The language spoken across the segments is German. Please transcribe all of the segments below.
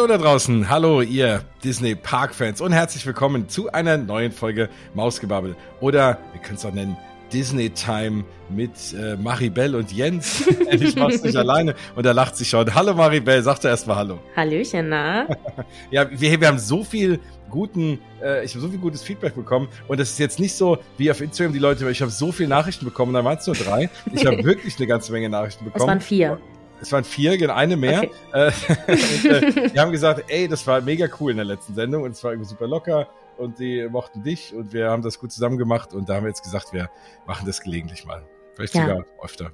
Hallo da draußen, hallo ihr Disney Park Fans und herzlich willkommen zu einer neuen Folge Mausgebabbel oder wir können es auch nennen Disney Time mit äh, Maribel und Jens. ich mach's nicht alleine und da lacht sie schon. Hallo Maribel, sag doch erstmal Hallo. Hallöchen, na? ja, wir, wir haben so viel guten, äh, ich habe so viel gutes Feedback bekommen und das ist jetzt nicht so wie auf Instagram die Leute, ich habe so viele Nachrichten bekommen, da waren es nur drei. Ich habe wirklich eine ganze Menge Nachrichten bekommen. Es waren vier. Es waren vier, genau, eine mehr. Okay. Äh, und, äh, die haben gesagt, ey, das war mega cool in der letzten Sendung und es war irgendwie super locker und die mochten dich und wir haben das gut zusammen gemacht und da haben wir jetzt gesagt, wir machen das gelegentlich mal. Vielleicht ja. sogar öfter.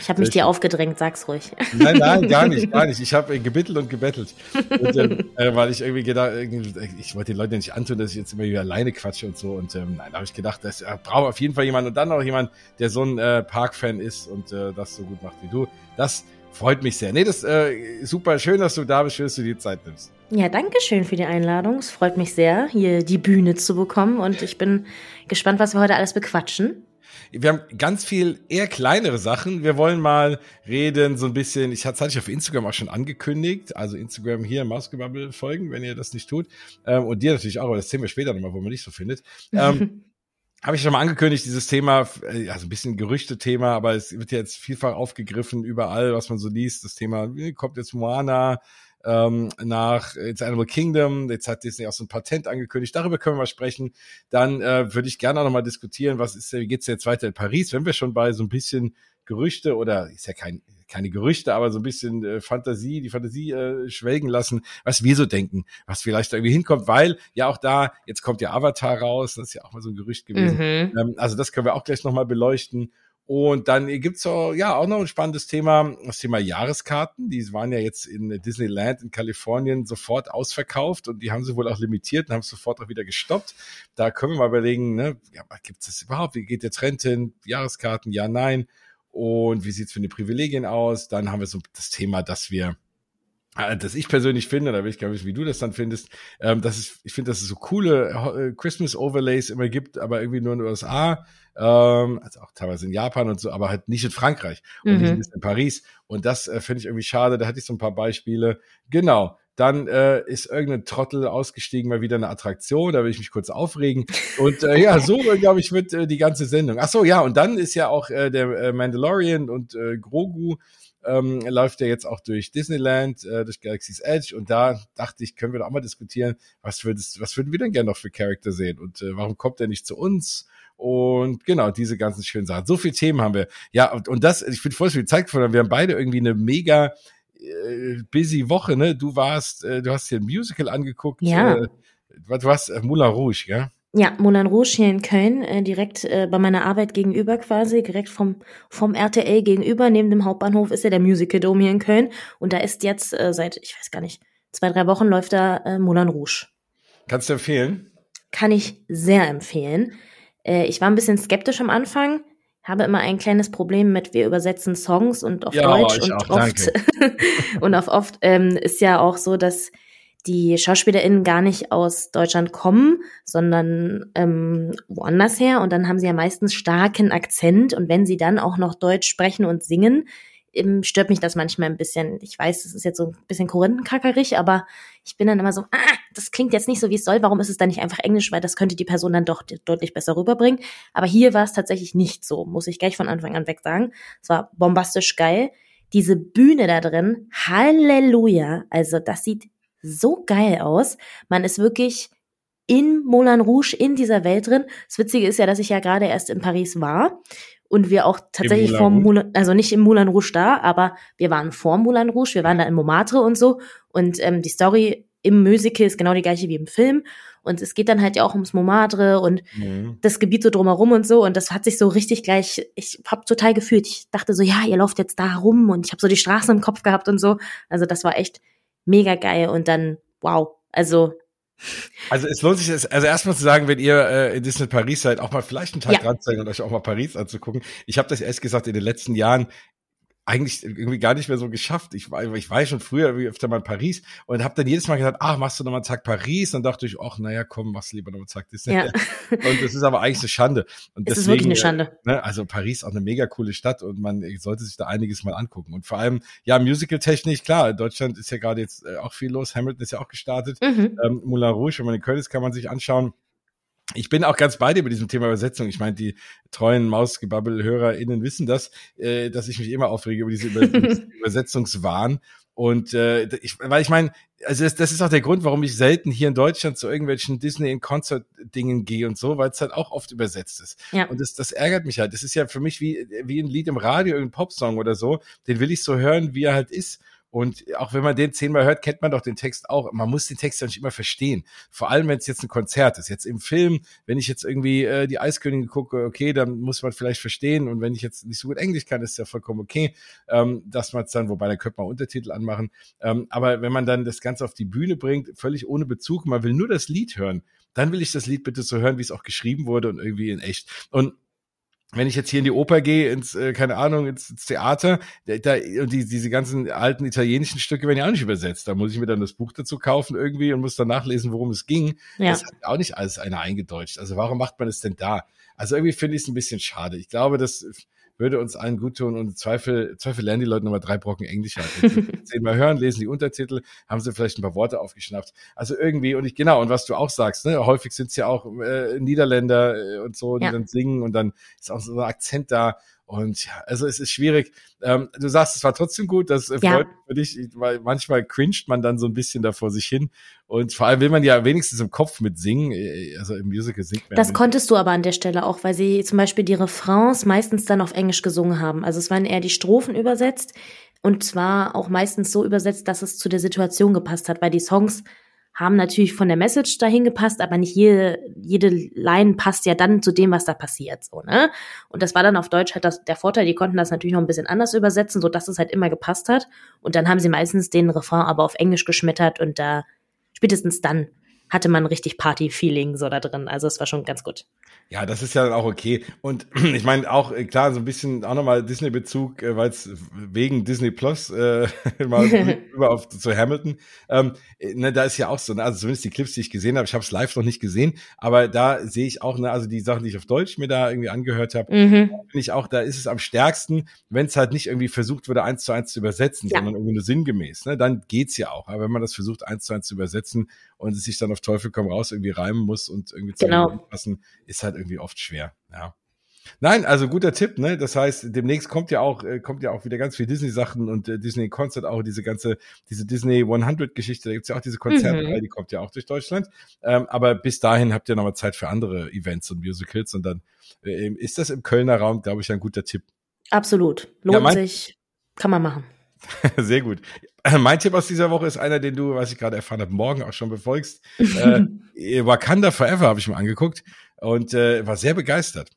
Ich habe mich dir aufgedrängt, sag's ruhig. Nein, nein, gar nicht, gar nicht. Ich habe äh, gebittelt und gebettelt. Und, ähm, äh, weil ich irgendwie gedacht, ich wollte den Leuten nicht antun, dass ich jetzt immer wieder alleine quatsche und so. Und ähm, nein, da habe ich gedacht, das äh, braucht auf jeden Fall jemand und dann auch jemand, der so ein äh, Park-Fan ist und äh, das so gut macht wie du. Das freut mich sehr. Nee, das äh, super schön, dass du da bist, schön, dass du dir Zeit nimmst. Ja, danke schön für die Einladung. Es freut mich sehr, hier die Bühne zu bekommen und ich bin gespannt, was wir heute alles bequatschen. Wir haben ganz viel eher kleinere Sachen. Wir wollen mal reden, so ein bisschen, ich hatte ich auf Instagram auch schon angekündigt, also Instagram hier, Mausgebubble folgen, wenn ihr das nicht tut. Ähm, und dir natürlich auch, aber das sehen wir später nochmal, wo man nicht so findet. Ähm, habe ich schon mal angekündigt, dieses Thema, also ein bisschen Gerüchte-Thema, aber es wird jetzt vielfach aufgegriffen, überall, was man so liest. Das Thema, kommt jetzt Moana ähm, nach jetzt Animal Kingdom, jetzt hat Disney auch so ein Patent angekündigt, darüber können wir mal sprechen. Dann äh, würde ich gerne auch nochmal diskutieren, was ist, wie geht's jetzt weiter in Paris, wenn wir schon bei so ein bisschen Gerüchte oder ist ja kein keine Gerüchte, aber so ein bisschen äh, Fantasie, die Fantasie äh, schwelgen lassen, was wir so denken, was vielleicht da irgendwie hinkommt, weil ja auch da, jetzt kommt ja Avatar raus, das ist ja auch mal so ein Gerücht gewesen. Mhm. Ähm, also das können wir auch gleich nochmal beleuchten. Und dann gibt's auch, ja auch noch ein spannendes Thema, das Thema Jahreskarten. Die waren ja jetzt in Disneyland in Kalifornien sofort ausverkauft und die haben sie wohl auch limitiert und haben sofort auch wieder gestoppt. Da können wir mal überlegen, ne, ja, gibt es überhaupt? Wie geht der Trend hin? Jahreskarten, ja, nein. Und wie sieht's für die Privilegien aus? Dann haben wir so das Thema, dass wir äh, dass ich persönlich finde, da will ich gar nicht, wie du das dann findest, ähm, dass es, ich finde, dass es so coole äh, Christmas Overlays immer gibt, aber irgendwie nur in den USA, ähm, also auch teilweise in Japan und so, aber halt nicht in Frankreich und mhm. nicht in Paris. Und das äh, finde ich irgendwie schade. Da hatte ich so ein paar Beispiele. Genau dann äh, ist irgendein Trottel ausgestiegen, mal wieder eine Attraktion, da will ich mich kurz aufregen. Und äh, ja, so, glaube ich, wird äh, die ganze Sendung. Ach so, ja, und dann ist ja auch äh, der äh, Mandalorian und äh, Grogu ähm, läuft ja jetzt auch durch Disneyland, äh, durch Galaxy's Edge. Und da dachte ich, können wir doch auch mal diskutieren, was, würdest, was würden wir denn gerne noch für Charakter sehen? Und äh, warum kommt er nicht zu uns? Und genau, diese ganzen schönen Sachen. So viele Themen haben wir. Ja, und, und das, ich bin voll viel Zeit gefunden. Wir haben beide irgendwie eine mega äh, busy Woche, ne? Du warst, äh, du hast dir ein Musical angeguckt. Ja. Äh, du warst äh, Moulin Rouge, ja? Ja, Moulin Rouge hier in Köln, äh, direkt äh, bei meiner Arbeit gegenüber quasi, direkt vom, vom RTL gegenüber, neben dem Hauptbahnhof ist ja der Musical Dome hier in Köln. Und da ist jetzt äh, seit, ich weiß gar nicht, zwei, drei Wochen läuft da äh, Moulin Rouge. Kannst du empfehlen? Kann ich sehr empfehlen. Äh, ich war ein bisschen skeptisch am Anfang, habe immer ein kleines Problem mit, wir übersetzen Songs und auf ja, Deutsch und auch, oft und auf oft ähm, ist ja auch so, dass die SchauspielerInnen gar nicht aus Deutschland kommen, sondern ähm, woanders her und dann haben sie ja meistens starken Akzent und wenn sie dann auch noch Deutsch sprechen und singen, eben stört mich das manchmal ein bisschen. Ich weiß, es ist jetzt so ein bisschen korinthenkackerig, aber ich bin dann immer so, ah, das klingt jetzt nicht so, wie es soll. Warum ist es dann nicht einfach Englisch? Weil das könnte die Person dann doch deutlich besser rüberbringen. Aber hier war es tatsächlich nicht so, muss ich gleich von Anfang an weg sagen. Es war bombastisch geil. Diese Bühne da drin, Halleluja. Also das sieht so geil aus. Man ist wirklich in Moulin Rouge, in dieser Welt drin. Das Witzige ist ja, dass ich ja gerade erst in Paris war und wir auch tatsächlich vor Moulin, also nicht im Moulin Rouge da, aber wir waren vor Moulin Rouge, wir waren da in Montmartre und so. Und ähm, die Story im Musical ist genau die gleiche wie im Film. Und es geht dann halt ja auch ums Montmartre und mhm. das Gebiet so drumherum und so. Und das hat sich so richtig gleich, ich hab total gefühlt, ich dachte so, ja, ihr lauft jetzt da rum und ich habe so die Straßen im Kopf gehabt und so, also das war echt mega geil und dann, wow, also also es lohnt sich, also erstmal zu sagen, wenn ihr äh, in Disney Paris seid, auch mal vielleicht einen Tag ja. dran sein und euch auch mal Paris anzugucken. Ich habe das erst gesagt in den letzten Jahren eigentlich irgendwie gar nicht mehr so geschafft. Ich war, ich war schon früher wie öfter mal in Paris und habe dann jedes Mal gesagt, ach, machst du nochmal einen Tag Paris? Und dachte ich, ach, naja, komm, machst lieber nochmal einen Tag Disney. Ja. Und das ist aber eigentlich eine Schande. Und es deswegen, ist wirklich eine Schande. Ne, also Paris auch eine mega coole Stadt und man sollte sich da einiges mal angucken. Und vor allem, ja, Musical-technisch, klar, in Deutschland ist ja gerade jetzt äh, auch viel los. Hamilton ist ja auch gestartet. Mhm. Ähm, Moulin Rouge, wenn man in Köln ist, kann man sich anschauen. Ich bin auch ganz bei dir bei diesem Thema Übersetzung. Ich meine, die treuen Mausgebabbel-HörerInnen wissen das, äh, dass ich mich immer aufrege über diese Über Übersetzungswahn. Und äh, ich, weil ich meine, also das, das ist auch der Grund, warum ich selten hier in Deutschland zu irgendwelchen Disney in Concert Dingen gehe und so, weil es halt auch oft übersetzt ist. Ja. Und das, das ärgert mich halt. Das ist ja für mich wie wie ein Lied im Radio, ein Popsong oder so. Den will ich so hören, wie er halt ist. Und auch wenn man den zehnmal hört, kennt man doch den Text auch. Man muss den Text ja nicht immer verstehen. Vor allem, wenn es jetzt ein Konzert ist. Jetzt im Film, wenn ich jetzt irgendwie äh, die Eiskönigin gucke, okay, dann muss man vielleicht verstehen. Und wenn ich jetzt nicht so gut Englisch kann, ist ja vollkommen okay, ähm, dass man es dann, wobei dann könnte man Untertitel anmachen. Ähm, aber wenn man dann das Ganze auf die Bühne bringt, völlig ohne Bezug, man will nur das Lied hören, dann will ich das Lied bitte so hören, wie es auch geschrieben wurde und irgendwie in echt. Und wenn ich jetzt hier in die Oper gehe, ins, äh, keine Ahnung, ins, ins Theater, da, da, und die, diese ganzen alten italienischen Stücke werden ja auch nicht übersetzt. Da muss ich mir dann das Buch dazu kaufen irgendwie und muss dann nachlesen, worum es ging. Ja. Das hat auch nicht alles einer eingedeutscht. Also warum macht man es denn da? Also irgendwie finde ich es ein bisschen schade. Ich glaube, dass würde uns allen gut tun und Zweifel, Zweifel lernen die Leute nochmal drei Brocken Englisch halt. Zehnmal hören, lesen die Untertitel, haben sie vielleicht ein paar Worte aufgeschnappt. Also irgendwie, und ich, genau, und was du auch sagst, ne, häufig sind es ja auch äh, Niederländer äh, und so, die ja. dann singen und dann ist auch so ein Akzent da. Und ja, also es ist schwierig. Ähm, du sagst, es war trotzdem gut, das äh, ja. freut für dich, weil manchmal cringet man dann so ein bisschen da vor sich hin. Und vor allem will man ja wenigstens im Kopf mitsingen. Äh, also im Musical singt man. Das konntest du aber an der Stelle auch, weil sie zum Beispiel die Refrains meistens dann auf Englisch gesungen haben. Also es waren eher die Strophen übersetzt und zwar auch meistens so übersetzt, dass es zu der Situation gepasst hat, weil die Songs haben natürlich von der Message dahin gepasst, aber nicht jede, jede Line passt ja dann zu dem, was da passiert, so, ne? Und das war dann auf Deutsch halt das, der Vorteil, die konnten das natürlich noch ein bisschen anders übersetzen, so dass es halt immer gepasst hat. Und dann haben sie meistens den Refrain aber auf Englisch geschmettert und da spätestens dann hatte man richtig Party-Feeling so da drin. Also es war schon ganz gut. Ja, das ist ja dann auch okay. Und ich meine auch, äh, klar, so ein bisschen auch nochmal Disney-Bezug, äh, weil es wegen Disney Plus äh, mal über auf zu Hamilton. Ähm, äh, ne, da ist ja auch so, ne, also zumindest die Clips, die ich gesehen habe, ich habe es live noch nicht gesehen, aber da sehe ich auch, ne, also die Sachen, die ich auf Deutsch mir da irgendwie angehört habe, mhm. finde ich auch, da ist es am stärksten, wenn es halt nicht irgendwie versucht wurde, eins zu eins zu übersetzen, ja. sondern irgendwie nur sinngemäß. Ne, dann geht's ja auch. Aber wenn man das versucht, eins zu eins zu übersetzen und es sich dann auf Teufel komm raus irgendwie reimen muss und irgendwie genau. passen, ist halt irgendwie oft schwer. Ja. Nein, also guter Tipp, ne? Das heißt, demnächst kommt ja auch äh, kommt ja auch wieder ganz viel Disney Sachen und äh, Disney Concert auch diese ganze diese Disney 100 Geschichte, da gibt's ja auch diese Konzerte, mhm. die kommt ja auch durch Deutschland. Ähm, aber bis dahin habt ihr nochmal Zeit für andere Events und Musicals und dann äh, ist das im Kölner Raum, glaube ich, ein guter Tipp. Absolut. Lohnt ja, sich, kann man machen. Sehr gut. Mein Tipp aus dieser Woche ist einer, den du, was ich gerade erfahren habe, morgen auch schon befolgst. äh, Wakanda Forever habe ich mir angeguckt und äh, war sehr begeistert.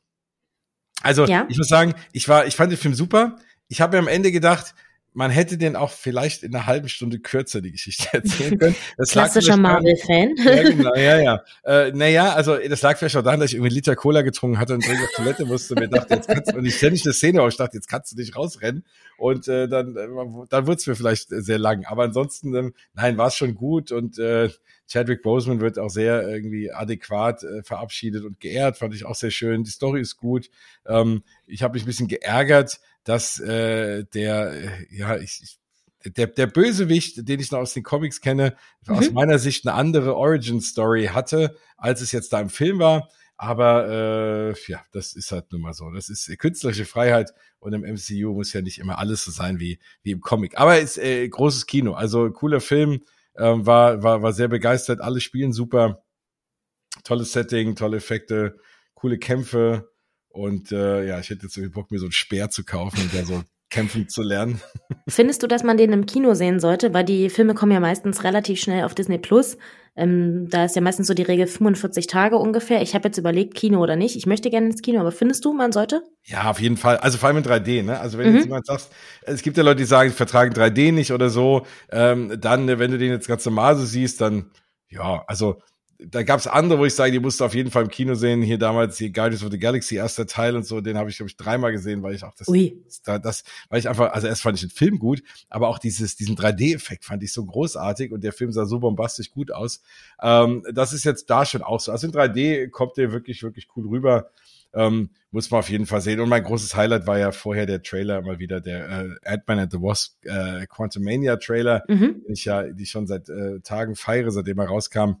Also ja? ich muss sagen, ich war, ich fand den Film super. Ich habe mir am Ende gedacht, man hätte den auch vielleicht in einer halben Stunde kürzer die Geschichte erzählen können. Das Klassischer Marvel-Fan. Ja, genau, ja, ja. Äh, naja, also das lag vielleicht auch daran, dass ich irgendwie einen Liter Cola getrunken hatte und dringend auf Toilette musste. Mir dachte, jetzt kannst du, und ich ständig eine Szene, aber ich dachte, jetzt kannst du nicht rausrennen. Und äh, dann, äh, dann wurde es mir vielleicht sehr lang. Aber ansonsten, ähm, nein, war es schon gut und äh, Chadwick Boseman wird auch sehr irgendwie adäquat äh, verabschiedet und geehrt, fand ich auch sehr schön. Die Story ist gut. Ähm, ich habe mich ein bisschen geärgert, dass äh, der, äh, ja, ich, ich der, der Bösewicht, den ich noch aus den Comics kenne, mhm. aus meiner Sicht eine andere Origin-Story hatte, als es jetzt da im Film war. Aber äh, ja, das ist halt nun mal so. Das ist künstlerische Freiheit und im MCU muss ja nicht immer alles so sein wie, wie im Comic. Aber ist äh, großes Kino, also cooler Film, äh, war, war, war sehr begeistert, alle spielen super. Tolles Setting, tolle Effekte, coole Kämpfe. Und äh, ja, ich hätte jetzt irgendwie Bock, mir so einen Speer zu kaufen und da so kämpfen zu lernen. Findest du, dass man den im Kino sehen sollte? Weil die Filme kommen ja meistens relativ schnell auf Disney Plus. Ähm, da ist ja meistens so die Regel 45 Tage ungefähr. Ich habe jetzt überlegt, Kino oder nicht. Ich möchte gerne ins Kino, aber findest du, man sollte? Ja, auf jeden Fall. Also vor allem in 3D, ne? Also wenn mhm. jetzt jemand sagst, es gibt ja Leute, die sagen, die vertragen 3D nicht oder so, ähm, dann, wenn du den jetzt ganz normal so siehst, dann ja, also da gab es andere, wo ich sage, die musst du auf jeden Fall im Kino sehen. Hier damals die Guardians of the Galaxy, erster Teil und so, den habe ich, glaube ich, dreimal gesehen, weil ich auch das, das, das, weil ich einfach, also erst fand ich den Film gut, aber auch dieses, diesen 3D-Effekt fand ich so großartig und der Film sah so bombastisch gut aus. Ähm, das ist jetzt da schon auch so. Also in 3D kommt der wirklich, wirklich cool rüber. Ähm, muss man auf jeden Fall sehen. Und mein großes Highlight war ja vorher der Trailer mal wieder, der äh, Ant-Man and the Wasp äh, Quantumania Trailer, mhm. den ich ja, die ich schon seit äh, Tagen feiere, seitdem er rauskam.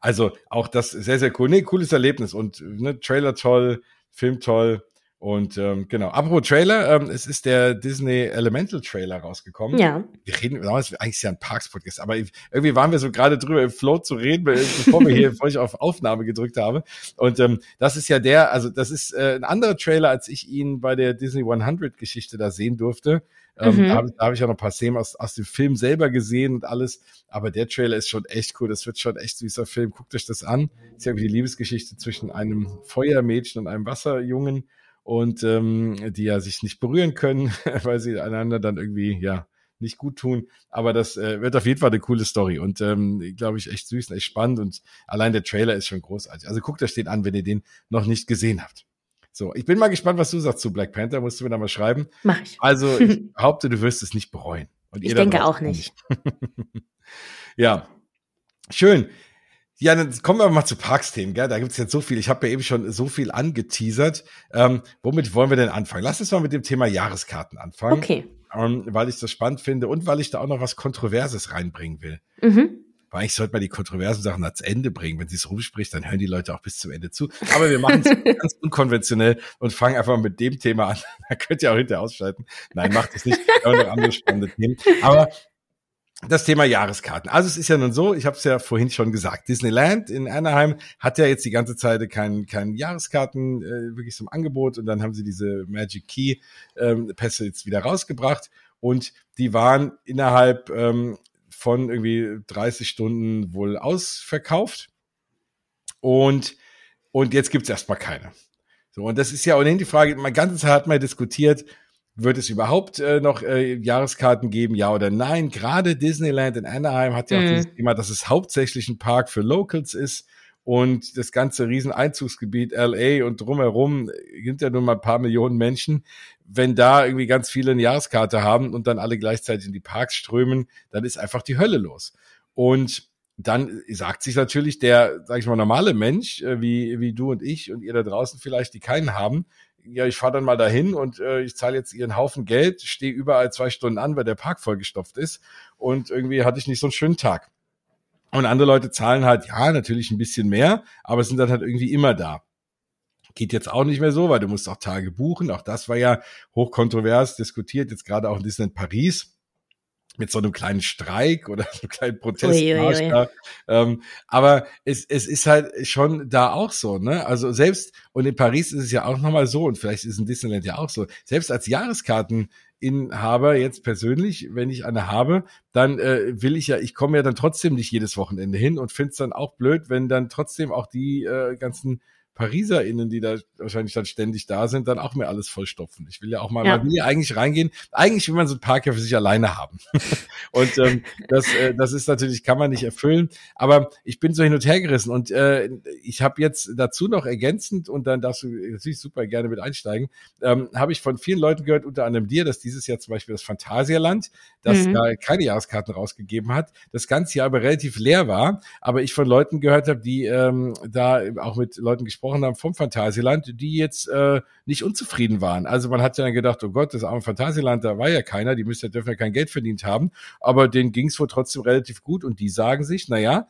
Also auch das sehr, sehr cool. Nee, cooles Erlebnis und ne, Trailer toll, Film toll. Und ähm, genau, apropos Trailer, ähm, es ist der Disney Elemental Trailer rausgekommen. Ja. Wir reden, damals eigentlich ist ja ein Parks-Podcast, aber irgendwie waren wir so gerade drüber im Flow zu reden, bevor wir hier, bevor ich auf Aufnahme gedrückt habe. Und ähm, das ist ja der, also das ist äh, ein anderer Trailer, als ich ihn bei der Disney 100 Geschichte da sehen durfte. Ähm, mhm. Da habe hab ich auch noch ein paar Szenen aus, aus dem Film selber gesehen und alles. Aber der Trailer ist schon echt cool. Das wird schon echt süßer Film. Guckt euch das an. Das ist ja wie die Liebesgeschichte zwischen einem Feuermädchen und einem Wasserjungen und ähm, die ja sich nicht berühren können, weil sie einander dann irgendwie, ja, nicht gut tun. Aber das äh, wird auf jeden Fall eine coole Story und ähm, glaube ich echt süß und echt spannend und allein der Trailer ist schon großartig. Also guckt euch den an, wenn ihr den noch nicht gesehen habt. So, ich bin mal gespannt, was du sagst zu Black Panther. Musst du mir da mal schreiben. Mach ich. Also, ich behaupte, du wirst es nicht bereuen. Und ich denke auch nicht. ja, schön. Ja, dann kommen wir mal zu Parksthemen, gell? Da gibt's jetzt so viel. Ich habe ja eben schon so viel angeteasert. Ähm, womit wollen wir denn anfangen? Lass uns mal mit dem Thema Jahreskarten anfangen. Okay. Ähm, weil ich das spannend finde und weil ich da auch noch was Kontroverses reinbringen will. Mhm. Weil eigentlich sollte man die kontroversen Sachen ans Ende bringen. Wenn sie es rumspricht, dann hören die Leute auch bis zum Ende zu. Aber wir machen es ganz unkonventionell und fangen einfach mit dem Thema an. da könnt ihr auch hinterher ausschalten. Nein, macht es nicht. Wir haben noch andere spannende Themen. Aber das Thema Jahreskarten. Also es ist ja nun so, ich habe es ja vorhin schon gesagt, Disneyland in Anaheim hat ja jetzt die ganze Zeit keinen kein Jahreskarten äh, wirklich zum Angebot und dann haben sie diese Magic Key ähm, Pässe jetzt wieder rausgebracht und die waren innerhalb ähm, von irgendwie 30 Stunden wohl ausverkauft. Und, und jetzt gibt's erstmal keine. So, und das ist ja ohnehin die Frage, meine ganze Zeit hat man diskutiert, wird es überhaupt äh, noch äh, Jahreskarten geben, ja oder nein? Gerade Disneyland in Anaheim hat ja mhm. auch dieses Thema, dass es hauptsächlich ein Park für Locals ist und das ganze Rieseneinzugsgebiet LA und drumherum sind ja nur mal ein paar Millionen Menschen. Wenn da irgendwie ganz viele eine Jahreskarte haben und dann alle gleichzeitig in die Parks strömen, dann ist einfach die Hölle los. Und dann sagt sich natürlich der, sag ich mal, normale Mensch, äh, wie, wie du und ich und ihr da draußen vielleicht, die keinen haben, ja, ich fahre dann mal dahin und äh, ich zahle jetzt ihren Haufen Geld, stehe überall zwei Stunden an, weil der Park vollgestopft ist und irgendwie hatte ich nicht so einen schönen Tag. Und andere Leute zahlen halt, ja, natürlich ein bisschen mehr, aber sind dann halt irgendwie immer da. Geht jetzt auch nicht mehr so, weil du musst auch Tage buchen. Auch das war ja hochkontrovers diskutiert, jetzt gerade auch in Disneyland Paris mit so einem kleinen Streik oder so einem kleinen Protestmarsch da. Ähm, aber es, es ist halt schon da auch so, ne? Also selbst, und in Paris ist es ja auch nochmal so, und vielleicht ist in Disneyland ja auch so, selbst als Jahreskarten Inhaber jetzt persönlich, wenn ich eine habe, dann äh, will ich ja, ich komme ja dann trotzdem nicht jedes Wochenende hin und finde es dann auch blöd, wenn dann trotzdem auch die äh, ganzen PariserInnen, die da wahrscheinlich dann ständig da sind, dann auch mehr alles vollstopfen. Ich will ja auch mal, ja. man will ja eigentlich reingehen. Eigentlich will man so ein Park ja für sich alleine haben. und ähm, das, äh, das ist natürlich, kann man nicht erfüllen. Aber ich bin so hin und her gerissen und äh, ich habe jetzt dazu noch ergänzend, und dann darfst du natürlich super gerne mit einsteigen, ähm, habe ich von vielen Leuten gehört, unter anderem dir, dass dieses Jahr zum Beispiel das Phantasialand, das mhm. da keine Jahreskarten rausgegeben hat, das ganze Jahr aber relativ leer war. Aber ich von Leuten gehört habe, die ähm, da auch mit Leuten gesprochen gesprochen haben vom Phantasialand, die jetzt äh, nicht unzufrieden waren. Also man hat ja dann gedacht, oh Gott, das arme Phantasialand, da war ja keiner, die müssen ja dürfen ja kein Geld verdient haben, aber denen ging es wohl trotzdem relativ gut und die sagen sich, na ja,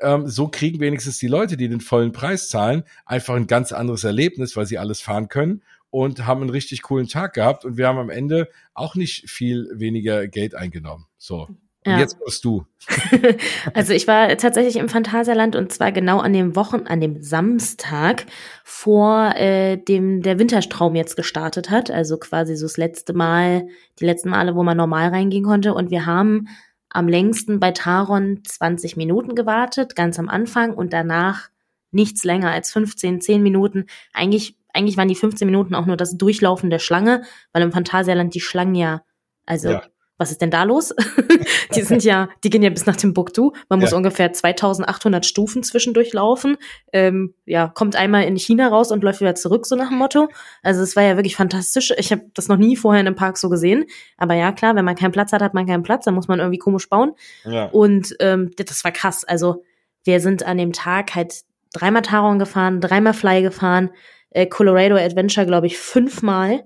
ähm, so kriegen wenigstens die Leute, die den vollen Preis zahlen, einfach ein ganz anderes Erlebnis, weil sie alles fahren können und haben einen richtig coolen Tag gehabt und wir haben am Ende auch nicht viel weniger Geld eingenommen. So. Ja. Und jetzt wirst du. also ich war tatsächlich im Phantasialand und zwar genau an dem Wochen, an dem Samstag vor äh, dem der Winterstraum jetzt gestartet hat. Also quasi so das letzte Mal, die letzten Male, wo man normal reingehen konnte. Und wir haben am längsten bei Taron 20 Minuten gewartet, ganz am Anfang und danach nichts länger als 15, 10 Minuten. Eigentlich, eigentlich waren die 15 Minuten auch nur das Durchlaufen der Schlange, weil im Phantasialand die Schlangen ja, also ja was ist denn da los? die sind ja, die gehen ja bis nach Timbuktu. Man muss ja. ungefähr 2800 Stufen zwischendurch laufen. Ähm, ja, kommt einmal in China raus und läuft wieder zurück, so nach dem Motto. Also es war ja wirklich fantastisch. Ich habe das noch nie vorher in einem Park so gesehen. Aber ja, klar, wenn man keinen Platz hat, hat man keinen Platz. Dann muss man irgendwie komisch bauen. Ja. Und ähm, das war krass. Also wir sind an dem Tag halt dreimal Taron gefahren, dreimal Fly gefahren, äh, Colorado Adventure, glaube ich, fünfmal.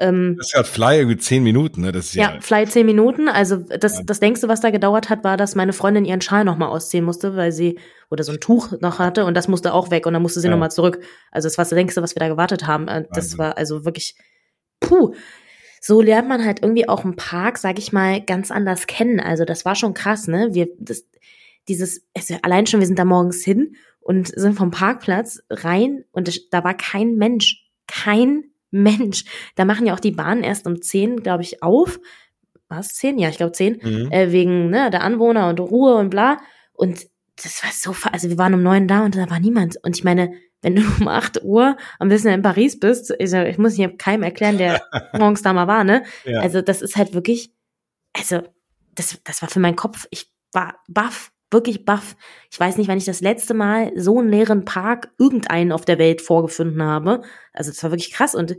Ähm, das hat Fly irgendwie zehn Minuten, ne? Das ist ja, ja Fly zehn Minuten. Also das, das längste, was da gedauert hat, war, dass meine Freundin ihren Schal nochmal ausziehen musste, weil sie oder so ein Tuch noch hatte und das musste auch weg und dann musste sie ja. nochmal zurück. Also das war das längste, was wir da gewartet haben. Äh, das Wahnsinn. war also wirklich, puh. So lernt man halt irgendwie auch einen Park, sag ich mal, ganz anders kennen. Also das war schon krass, ne? Wir, das, dieses, also allein schon, wir sind da morgens hin und sind vom Parkplatz rein und da war kein Mensch. Kein Mensch, da machen ja auch die Bahnen erst um zehn, glaube ich, auf. Was? Zehn? Ja, ich glaube zehn. Mhm. Äh, wegen ne, der Anwohner und Ruhe und bla. Und das war so, also wir waren um neun da und da war niemand. Und ich meine, wenn du um acht Uhr am besten in Paris bist, ich, ich muss hier keinem erklären, der morgens da mal war, ne? Ja. Also das ist halt wirklich, also das, das war für meinen Kopf, ich war baff wirklich baff. Ich weiß nicht, wann ich das letzte Mal so einen leeren Park irgendeinen auf der Welt vorgefunden habe. Also das war wirklich krass und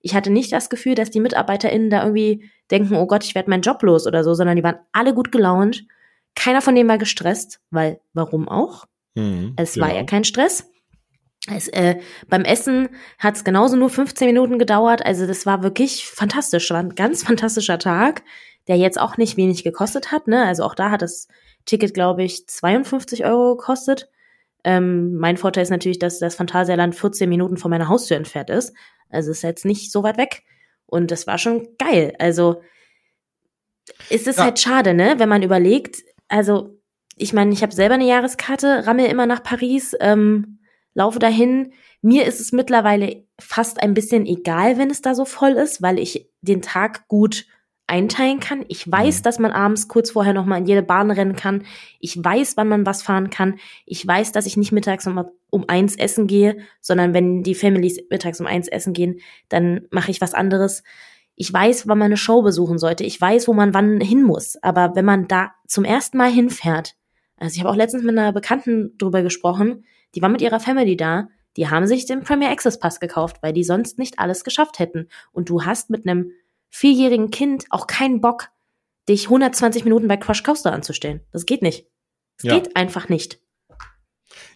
ich hatte nicht das Gefühl, dass die MitarbeiterInnen da irgendwie denken, oh Gott, ich werde meinen Job los oder so, sondern die waren alle gut gelaunt. Keiner von denen war gestresst, weil warum auch? Mhm, es war ja kein Stress. Es, äh, beim Essen hat es genauso nur 15 Minuten gedauert. Also das war wirklich fantastisch. War ein ganz fantastischer Tag, der jetzt auch nicht wenig gekostet hat. Ne? Also auch da hat es Ticket, glaube ich, 52 Euro gekostet. Ähm, mein Vorteil ist natürlich, dass das Phantasialand 14 Minuten von meiner Haustür entfernt ist. Also ist jetzt nicht so weit weg. Und das war schon geil. Also ist es ja. halt schade, ne, wenn man überlegt, also ich meine, ich habe selber eine Jahreskarte, rammel immer nach Paris, ähm, laufe dahin. Mir ist es mittlerweile fast ein bisschen egal, wenn es da so voll ist, weil ich den Tag gut einteilen kann. Ich weiß, mhm. dass man abends kurz vorher noch mal in jede Bahn rennen kann. Ich weiß, wann man was fahren kann. Ich weiß, dass ich nicht mittags um, um eins essen gehe, sondern wenn die Families mittags um eins essen gehen, dann mache ich was anderes. Ich weiß, wann man eine Show besuchen sollte. Ich weiß, wo man wann hin muss. Aber wenn man da zum ersten Mal hinfährt, also ich habe auch letztens mit einer Bekannten drüber gesprochen, die war mit ihrer Family da, die haben sich den Premier Access Pass gekauft, weil die sonst nicht alles geschafft hätten. Und du hast mit einem vierjährigen Kind auch keinen Bock, dich 120 Minuten bei Crush Coaster anzustellen. Das geht nicht. Es ja. geht einfach nicht.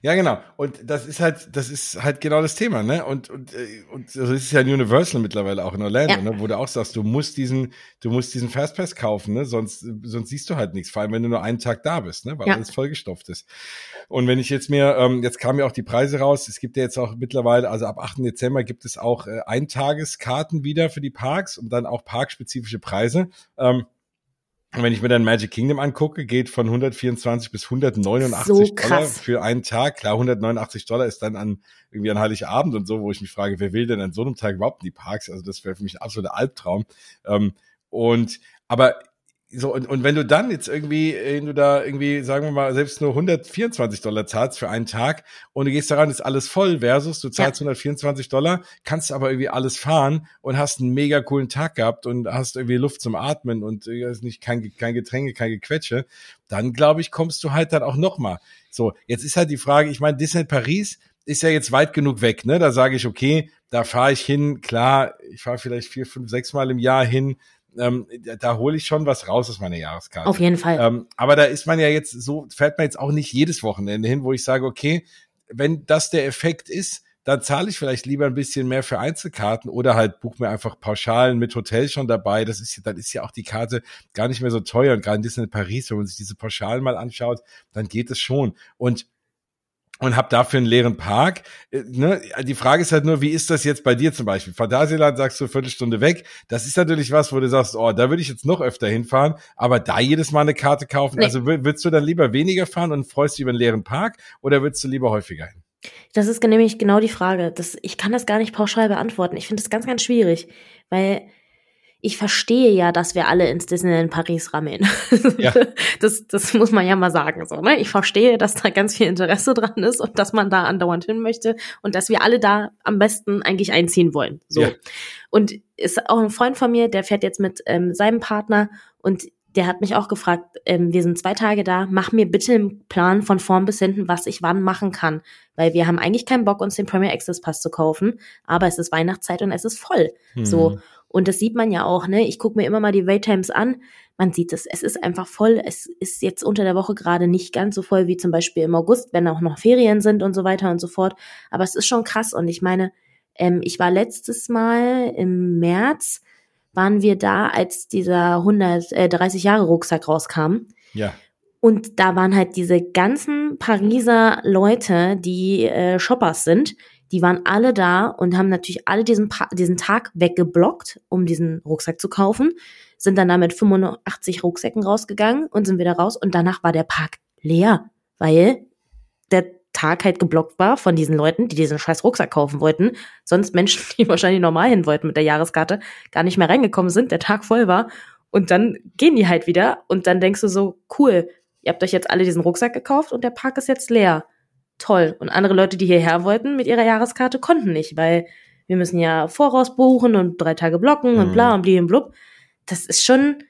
Ja, genau. Und das ist halt, das ist halt genau das Thema, ne? Und und äh, und das ist ja Universal mittlerweile auch in Orlando, ja. ne? Wo du auch sagst, du musst diesen, du musst diesen Fastpass kaufen, ne? Sonst sonst siehst du halt nichts, vor allem wenn du nur einen Tag da bist, ne? Weil ja. alles vollgestopft ist. Und wenn ich jetzt mir, ähm, jetzt kamen ja auch die Preise raus, es gibt ja jetzt auch mittlerweile, also ab 8. Dezember gibt es auch äh, Eintageskarten wieder für die Parks und dann auch parkspezifische Preise. Ähm, und wenn ich mir dann Magic Kingdom angucke, geht von 124 bis 189 so Dollar für einen Tag. Klar, 189 Dollar ist dann an irgendwie an Heiligabend und so, wo ich mich frage, wer will denn an so einem Tag überhaupt in die Parks? Also das wäre für mich ein absoluter Albtraum. Ähm, und aber so, und, und wenn du dann jetzt irgendwie, wenn du da irgendwie, sagen wir mal, selbst nur 124 Dollar zahlst für einen Tag und du gehst daran, ist alles voll versus du zahlst ja. 124 Dollar, kannst aber irgendwie alles fahren und hast einen mega coolen Tag gehabt und hast irgendwie Luft zum Atmen und äh, nicht kein, kein Getränke, kein Gequetsche, dann glaube ich, kommst du halt dann auch nochmal. So, jetzt ist halt die Frage, ich meine, Disney Paris ist ja jetzt weit genug weg, ne? Da sage ich, okay, da fahre ich hin, klar, ich fahre vielleicht vier, fünf, sechs Mal im Jahr hin, ähm, da, hole ich schon was raus aus meiner Jahreskarte. Auf jeden Fall. Ähm, aber da ist man ja jetzt so, fährt man jetzt auch nicht jedes Wochenende hin, wo ich sage, okay, wenn das der Effekt ist, dann zahle ich vielleicht lieber ein bisschen mehr für Einzelkarten oder halt buch mir einfach Pauschalen mit Hotel schon dabei. Das ist, dann ist ja auch die Karte gar nicht mehr so teuer. Und gerade in Disney Paris, wenn man sich diese Pauschalen mal anschaut, dann geht es schon. Und und hab dafür einen leeren Park. Äh, ne? Die Frage ist halt nur, wie ist das jetzt bei dir zum Beispiel? Phantasialand sagst du Viertelstunde weg. Das ist natürlich was, wo du sagst, oh, da würde ich jetzt noch öfter hinfahren, aber da jedes Mal eine Karte kaufen. Nee. Also würdest du dann lieber weniger fahren und freust dich über einen leeren Park oder würdest du lieber häufiger hin? Das ist nämlich genau die Frage. Das, ich kann das gar nicht pauschal beantworten. Ich finde das ganz, ganz schwierig, weil ich verstehe ja, dass wir alle ins Disneyland Paris rammeln. Ja. Das, das muss man ja mal sagen. So, ne? Ich verstehe, dass da ganz viel Interesse dran ist und dass man da andauernd hin möchte und dass wir alle da am besten eigentlich einziehen wollen. So. Ja. Und ist auch ein Freund von mir, der fährt jetzt mit ähm, seinem Partner Und der hat mich auch gefragt, ähm, wir sind zwei Tage da, mach mir bitte einen Plan von vorn bis hinten, was ich wann machen kann. Weil wir haben eigentlich keinen Bock, uns den Premier Access Pass zu kaufen, aber es ist Weihnachtszeit und es ist voll. Hm. So. Und das sieht man ja auch, ne? Ich gucke mir immer mal die Waytimes an. Man sieht es, es ist einfach voll. Es ist jetzt unter der Woche gerade nicht ganz so voll wie zum Beispiel im August, wenn auch noch Ferien sind und so weiter und so fort. Aber es ist schon krass. Und ich meine, ähm, ich war letztes Mal im März, waren wir da, als dieser 130 äh, Jahre Rucksack rauskam. Ja. Und da waren halt diese ganzen Pariser Leute, die äh, Shoppers sind, die waren alle da und haben natürlich alle diesen, pa diesen Tag weggeblockt, um diesen Rucksack zu kaufen, sind dann da mit 85 Rucksäcken rausgegangen und sind wieder raus und danach war der Park leer, weil Tag halt geblockt war von diesen Leuten, die diesen scheiß Rucksack kaufen wollten. Sonst Menschen, die wahrscheinlich normal hin wollten mit der Jahreskarte, gar nicht mehr reingekommen sind, der Tag voll war. Und dann gehen die halt wieder und dann denkst du so, cool, ihr habt euch jetzt alle diesen Rucksack gekauft und der Park ist jetzt leer. Toll. Und andere Leute, die hierher wollten mit ihrer Jahreskarte, konnten nicht, weil wir müssen ja voraus buchen und drei Tage blocken mhm. und bla und bli und blub. Das ist schon,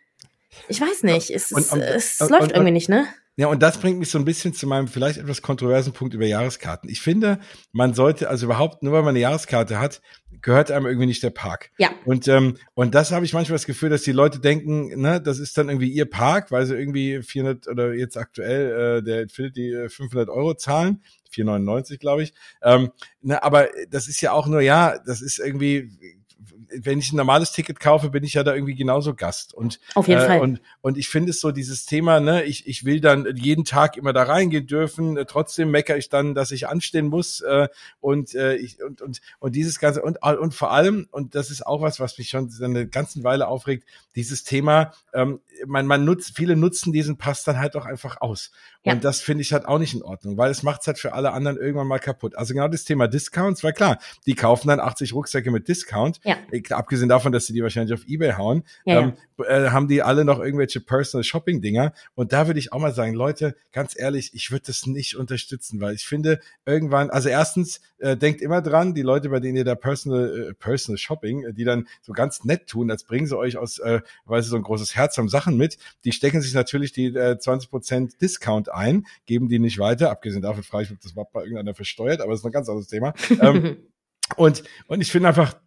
ich weiß nicht, es, und, und, es und, läuft irgendwie nicht, ne? Ja, und das bringt mich so ein bisschen zu meinem vielleicht etwas kontroversen Punkt über Jahreskarten. Ich finde, man sollte also überhaupt, nur weil man eine Jahreskarte hat, gehört einem irgendwie nicht der Park. Ja. Und, ähm, und das habe ich manchmal das Gefühl, dass die Leute denken, ne, das ist dann irgendwie ihr Park, weil sie irgendwie 400 oder jetzt aktuell äh, der Infinity 500 äh, Euro zahlen. 4,99 glaube ich. Ähm, ne, aber das ist ja auch nur, ja, das ist irgendwie wenn ich ein normales Ticket kaufe, bin ich ja da irgendwie genauso Gast. Und, Auf jeden äh, Fall. Und, und ich finde es so dieses Thema, ne, ich, ich will dann jeden Tag immer da reingehen dürfen, äh, trotzdem meckere ich dann, dass ich anstehen muss äh, und, äh, ich, und, und, und dieses Ganze und, und vor allem, und das ist auch was, was mich schon eine ganze Weile aufregt, dieses Thema, ähm, man, man nutzt, viele nutzen diesen Pass dann halt auch einfach aus. Ja. Und das finde ich halt auch nicht in Ordnung, weil es macht es halt für alle anderen irgendwann mal kaputt. Also genau das Thema Discounts, weil klar, die kaufen dann 80 Rucksäcke mit Discount. Ja. Abgesehen davon, dass sie die wahrscheinlich auf Ebay hauen, ja, ähm, äh, haben die alle noch irgendwelche Personal Shopping Dinger. Und da würde ich auch mal sagen, Leute, ganz ehrlich, ich würde das nicht unterstützen, weil ich finde irgendwann, also erstens, äh, denkt immer dran, die Leute, bei denen ihr da Personal, äh, Personal Shopping, äh, die dann so ganz nett tun, als bringen sie euch aus, äh, weil sie so ein großes Herz haben, Sachen mit, die stecken sich natürlich die äh, 20% Discount ein, geben die nicht weiter. Abgesehen davon frage ich mich, ob das überhaupt bei irgendeiner versteuert, aber das ist ein ganz anderes Thema. ähm, und, und ich finde einfach,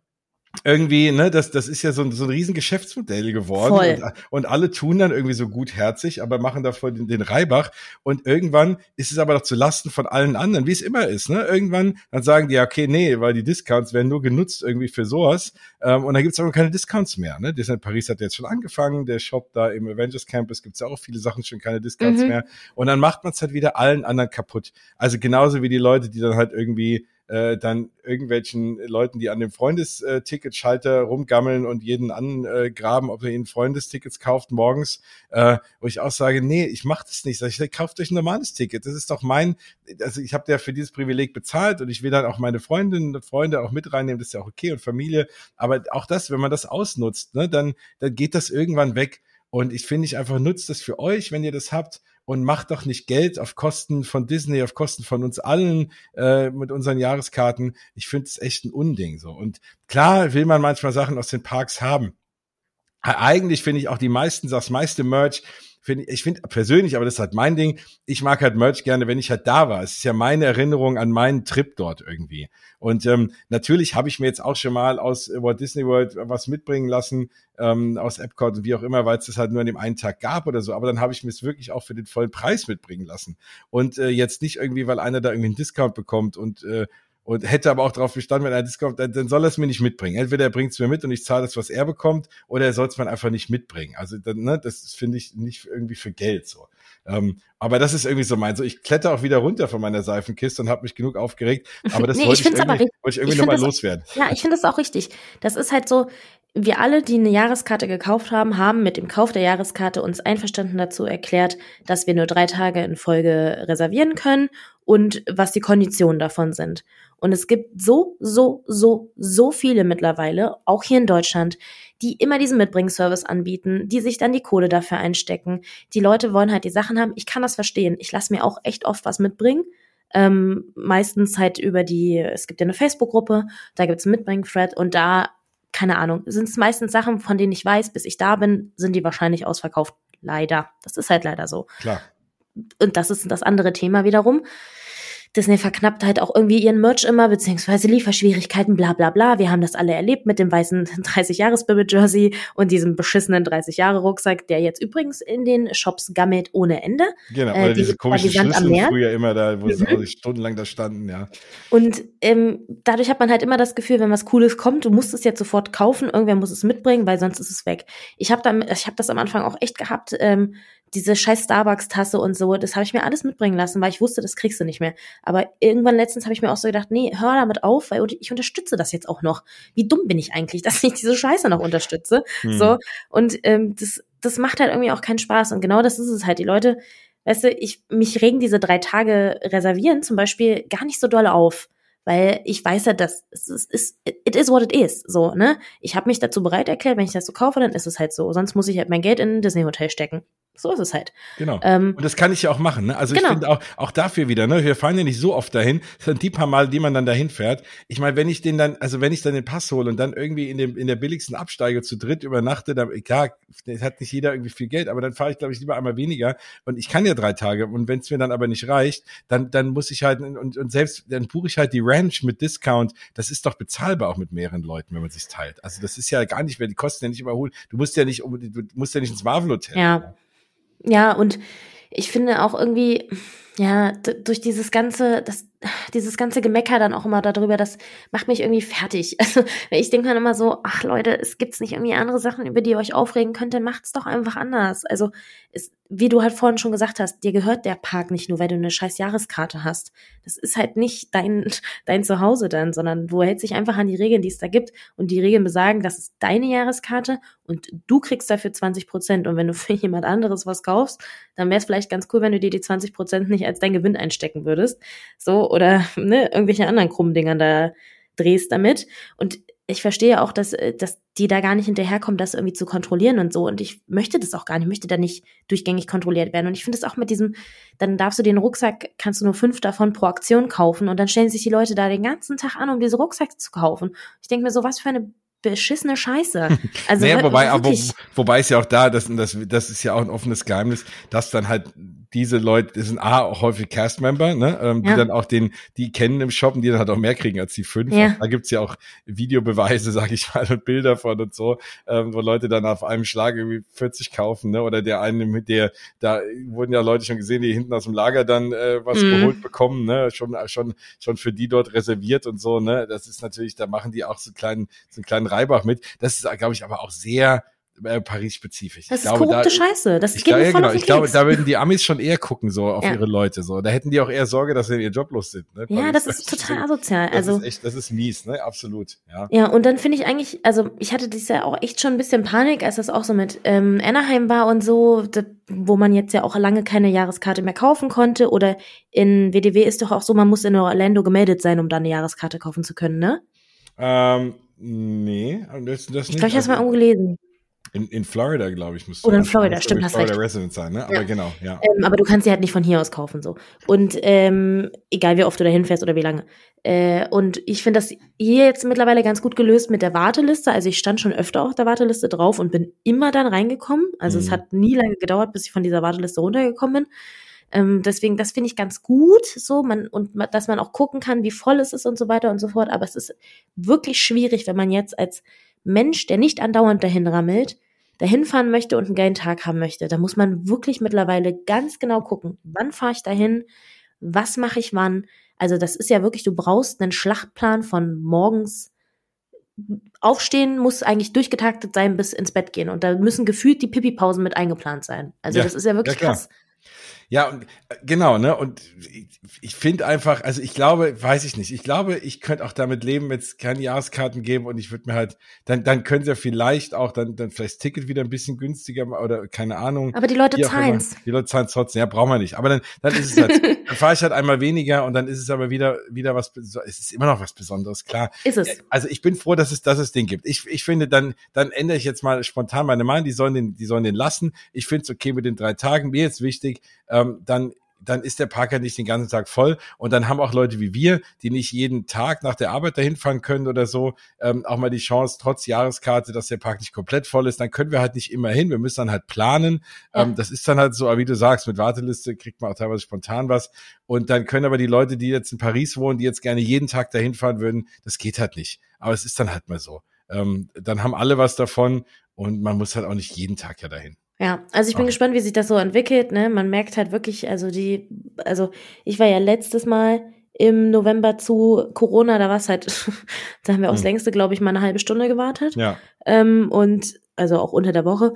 irgendwie, ne, das, das ist ja so ein, so ein riesen Geschäftsmodell geworden. Und, und alle tun dann irgendwie so gutherzig, aber machen davor den, den Reibach. Und irgendwann ist es aber doch zu Lasten von allen anderen, wie es immer ist. Ne? Irgendwann, dann sagen die, ja, okay, nee, weil die Discounts werden nur genutzt irgendwie für sowas. Ähm, und dann gibt's aber keine Discounts mehr. Ne? Disney Paris hat jetzt schon angefangen, der Shop da im Avengers Campus gibt's ja auch viele Sachen schon keine Discounts mhm. mehr. Und dann macht man es halt wieder allen anderen kaputt. Also genauso wie die Leute, die dann halt irgendwie äh, dann irgendwelchen Leuten, die an dem Freundesticketschalter rumgammeln und jeden angraben, ob er ihnen Freundestickets kauft morgens, äh, wo ich auch sage, nee, ich mach das nicht. Ich kauft euch ein normales Ticket. Das ist doch mein, also ich habe ja für dieses Privileg bezahlt und ich will dann auch meine Freundinnen und Freunde auch mit reinnehmen, das ist ja auch okay und Familie. Aber auch das, wenn man das ausnutzt, ne, dann, dann geht das irgendwann weg. Und ich finde ich einfach, nutzt das für euch, wenn ihr das habt und macht doch nicht Geld auf Kosten von Disney, auf Kosten von uns allen äh, mit unseren Jahreskarten. Ich finde es echt ein Unding so. Und klar will man manchmal Sachen aus den Parks haben. Eigentlich finde ich auch die meisten, das meiste Merch finde ich finde persönlich, aber das ist halt mein Ding. Ich mag halt Merch gerne, wenn ich halt da war. Es ist ja meine Erinnerung an meinen Trip dort irgendwie. Und ähm, natürlich habe ich mir jetzt auch schon mal aus Walt Disney World was mitbringen lassen, ähm, aus Epcot und wie auch immer, weil es das halt nur an dem einen Tag gab oder so. Aber dann habe ich mir es wirklich auch für den vollen Preis mitbringen lassen. Und äh, jetzt nicht irgendwie, weil einer da irgendwie einen Discount bekommt und äh, und hätte aber auch darauf bestanden, wenn er das kommt, dann soll er es mir nicht mitbringen. Entweder er bringt es mir mit und ich zahle das, was er bekommt, oder er soll es mir einfach nicht mitbringen. Also dann, ne, das finde ich nicht irgendwie für Geld so. Ähm, aber das ist irgendwie so mein, so ich kletter auch wieder runter von meiner Seifenkiste und habe mich genug aufgeregt. Aber das nee, wollte, ich, ich irgendwie, wollte ich irgendwie nochmal loswerden. Ja, ich finde das auch richtig. Das ist halt so, wir alle, die eine Jahreskarte gekauft haben, haben mit dem Kauf der Jahreskarte uns einverstanden dazu erklärt, dass wir nur drei Tage in Folge reservieren können und was die Konditionen davon sind. Und es gibt so, so, so, so viele mittlerweile, auch hier in Deutschland, die immer diesen Mitbringservice anbieten, die sich dann die Kohle dafür einstecken. Die Leute wollen halt die Sachen haben. Ich kann das verstehen. Ich lasse mir auch echt oft was mitbringen. Ähm, meistens halt über die, es gibt ja eine Facebook-Gruppe, da gibt es einen Mitbring-Thread und da keine Ahnung, sind es meistens Sachen, von denen ich weiß, bis ich da bin, sind die wahrscheinlich ausverkauft. Leider. Das ist halt leider so. Klar. Und das ist das andere Thema wiederum. Disney verknappt halt auch irgendwie ihren Merch immer, beziehungsweise Lieferschwierigkeiten, bla bla bla. Wir haben das alle erlebt mit dem weißen 30-Jahres-Bibbit-Jersey und diesem beschissenen 30-Jahre-Rucksack, der jetzt übrigens in den Shops gammelt ohne Ende. Genau, oder äh, die, diese komischen Schlüssel früher immer da, wo sie mhm. stundenlang da standen, ja. Und ähm, dadurch hat man halt immer das Gefühl, wenn was Cooles kommt, du musst es jetzt sofort kaufen, irgendwer muss es mitbringen, weil sonst ist es weg. Ich habe ich hab das am Anfang auch echt gehabt, ähm, diese scheiß Starbucks-Tasse und so, das habe ich mir alles mitbringen lassen, weil ich wusste, das kriegst du nicht mehr. Aber irgendwann letztens habe ich mir auch so gedacht, nee, hör damit auf, weil ich unterstütze das jetzt auch noch. Wie dumm bin ich eigentlich, dass ich diese Scheiße noch unterstütze? Hm. So und ähm, das, das macht halt irgendwie auch keinen Spaß. Und genau das ist es halt. Die Leute, weißt du, ich mich regen diese drei Tage reservieren zum Beispiel gar nicht so doll auf weil ich weiß ja, dass es ist, it is what it is, so, ne? Ich habe mich dazu bereit erklärt, wenn ich das so kaufe, dann ist es halt so. Sonst muss ich halt mein Geld in ein Disney-Hotel stecken. So ist es halt. Genau. Ähm, und das kann ich ja auch machen. Ne? Also genau. ich finde auch, auch dafür wieder, ne? wir fahren ja nicht so oft dahin. Das sind die paar Mal, die man dann dahin fährt. Ich meine, wenn ich den dann, also wenn ich dann den Pass hole und dann irgendwie in, dem, in der billigsten Absteige zu dritt übernachte, dann, klar, hat nicht jeder irgendwie viel Geld, aber dann fahre ich, glaube ich, lieber einmal weniger. Und ich kann ja drei Tage. Und wenn es mir dann aber nicht reicht, dann, dann muss ich halt, und, und selbst, dann buche ich halt die Ranch mit Discount. Das ist doch bezahlbar auch mit mehreren Leuten, wenn man sich teilt. Also das ist ja gar nicht mehr, die Kosten ja nicht überholen. Du musst ja nicht, du musst ja nicht ins Marvel Hotel. Ja. Ja, und ich finde auch irgendwie, ja, durch dieses ganze, das, dieses ganze Gemecker dann auch immer darüber, das macht mich irgendwie fertig. Also ich denke dann immer so, ach Leute, es gibt's nicht irgendwie andere Sachen, über die ihr euch aufregen könnt, dann macht's doch einfach anders. Also es, wie du halt vorhin schon gesagt hast, dir gehört der Park nicht nur, weil du eine scheiß Jahreskarte hast. Das ist halt nicht dein, dein Zuhause dann, sondern du hältst dich einfach an die Regeln, die es da gibt. Und die Regeln besagen, das ist deine Jahreskarte und du kriegst dafür 20 Prozent. Und wenn du für jemand anderes was kaufst, dann wäre es vielleicht ganz cool, wenn du dir die 20 Prozent nicht als dein Gewinn einstecken würdest. So, oder ne, irgendwelche anderen krummen Dingern da drehst damit. Und ich verstehe auch, dass, äh, dass die da gar nicht hinterherkommen, das irgendwie zu kontrollieren und so. Und ich möchte das auch gar nicht, ich möchte da nicht durchgängig kontrolliert werden. Und ich finde es auch mit diesem, dann darfst du den Rucksack, kannst du nur fünf davon pro Aktion kaufen und dann stellen sich die Leute da den ganzen Tag an, um diese Rucksäcke zu kaufen. Ich denke mir so, was für eine beschissene Scheiße. Also naja, wobei, aber, wobei ist ja auch da, das, das, das ist ja auch ein offenes Geheimnis, dass dann halt diese Leute, das sind A, auch häufig Cast-Member, ne, ähm, die dann auch den, die kennen im Shop und die dann halt auch mehr kriegen als die fünf. Ja. Da gibt's ja auch Videobeweise, sag ich mal, und Bilder von und so, ähm, wo Leute dann auf einem Schlag irgendwie 40 kaufen, ne, oder der eine mit der, da wurden ja Leute schon gesehen, die hinten aus dem Lager dann äh, was mhm. geholt bekommen, ne, schon, schon, schon für die dort reserviert und so, ne, das ist natürlich, da machen die auch so kleinen, so einen kleinen Reibach mit. Das ist, glaube ich, aber auch sehr, äh, Paris-spezifisch. Das ich ist glaube, korrupte da, Scheiße. Das ich geht glaube, ja, genau. Ich glaube, da würden die Amis schon eher gucken so auf ja. ihre Leute so. Da hätten die auch eher Sorge, dass sie in ihr Job los sind. Ne? Ja, das ist total asozial. Das also ist echt, das ist mies, ne? Absolut. Ja. Ja, und dann finde ich eigentlich, also ich hatte dieses Jahr auch echt schon ein bisschen Panik, als das auch so mit ähm, Anaheim war und so, das, wo man jetzt ja auch lange keine Jahreskarte mehr kaufen konnte. Oder in WDW ist doch auch so, man muss in Orlando gemeldet sein, um da eine Jahreskarte kaufen zu können, ne? Ähm, nee, das, das ich glaube, ich habe es mal irgendwo gelesen. In, in Florida, glaube ich, musst du. Oder in Florida, stimmt, hast Florida recht. Resident sein, ne? Aber ja. genau, ja. Ähm, aber du kannst sie halt nicht von hier aus kaufen, so. Und ähm, egal wie oft du da hinfährst oder wie lange. Äh, und ich finde das hier jetzt mittlerweile ganz gut gelöst mit der Warteliste. Also ich stand schon öfter auf der Warteliste drauf und bin immer dann reingekommen. Also mhm. es hat nie lange gedauert, bis ich von dieser Warteliste runtergekommen bin. Ähm, deswegen, das finde ich ganz gut, so man und dass man auch gucken kann, wie voll es ist und so weiter und so fort. Aber es ist wirklich schwierig, wenn man jetzt als Mensch, der nicht andauernd dahin rammelt, dahin fahren möchte und einen geilen Tag haben möchte, da muss man wirklich mittlerweile ganz genau gucken, wann fahre ich dahin, was mache ich wann. Also das ist ja wirklich, du brauchst einen Schlachtplan von morgens aufstehen muss eigentlich durchgetaktet sein bis ins Bett gehen und da müssen gefühlt die Pipi-Pausen mit eingeplant sein. Also ja, das ist ja wirklich ja, krass. Ja, und äh, genau, ne? Und ich, ich finde einfach, also ich glaube, weiß ich nicht, ich glaube, ich könnte auch damit leben, wenn es keine Jahreskarten geben und ich würde mir halt, dann, dann können sie ja vielleicht auch dann, dann vielleicht das Ticket wieder ein bisschen günstiger oder keine Ahnung. Aber die Leute zahlen's. Die Leute zahlen trotzdem, ja, brauchen wir nicht. Aber dann, dann ist es halt, dann fahre ich halt einmal weniger und dann ist es aber wieder, wieder was, es ist immer noch was Besonderes, klar. Ist es. Also ich bin froh, dass es, dass es den gibt. Ich, ich finde, dann, dann ändere ich jetzt mal spontan meine Meinung, die sollen den, die sollen den lassen. Ich finde es okay mit den drei Tagen. Mir ist wichtig, ähm, dann dann ist der Park ja nicht den ganzen Tag voll. Und dann haben auch Leute wie wir, die nicht jeden Tag nach der Arbeit dahin fahren können oder so, ähm, auch mal die Chance, trotz Jahreskarte, dass der Park nicht komplett voll ist. Dann können wir halt nicht immer hin. Wir müssen dann halt planen. Ja. Ähm, das ist dann halt so, wie du sagst, mit Warteliste kriegt man auch teilweise spontan was. Und dann können aber die Leute, die jetzt in Paris wohnen, die jetzt gerne jeden Tag dahin fahren würden, das geht halt nicht. Aber es ist dann halt mal so. Ähm, dann haben alle was davon und man muss halt auch nicht jeden Tag ja dahin. Ja, also ich bin Ach. gespannt, wie sich das so entwickelt. Ne? Man merkt halt wirklich, also die, also ich war ja letztes Mal im November zu Corona, da war es halt, da haben wir aufs hm. längste, glaube ich, mal eine halbe Stunde gewartet. Ja. Ähm, und also auch unter der Woche.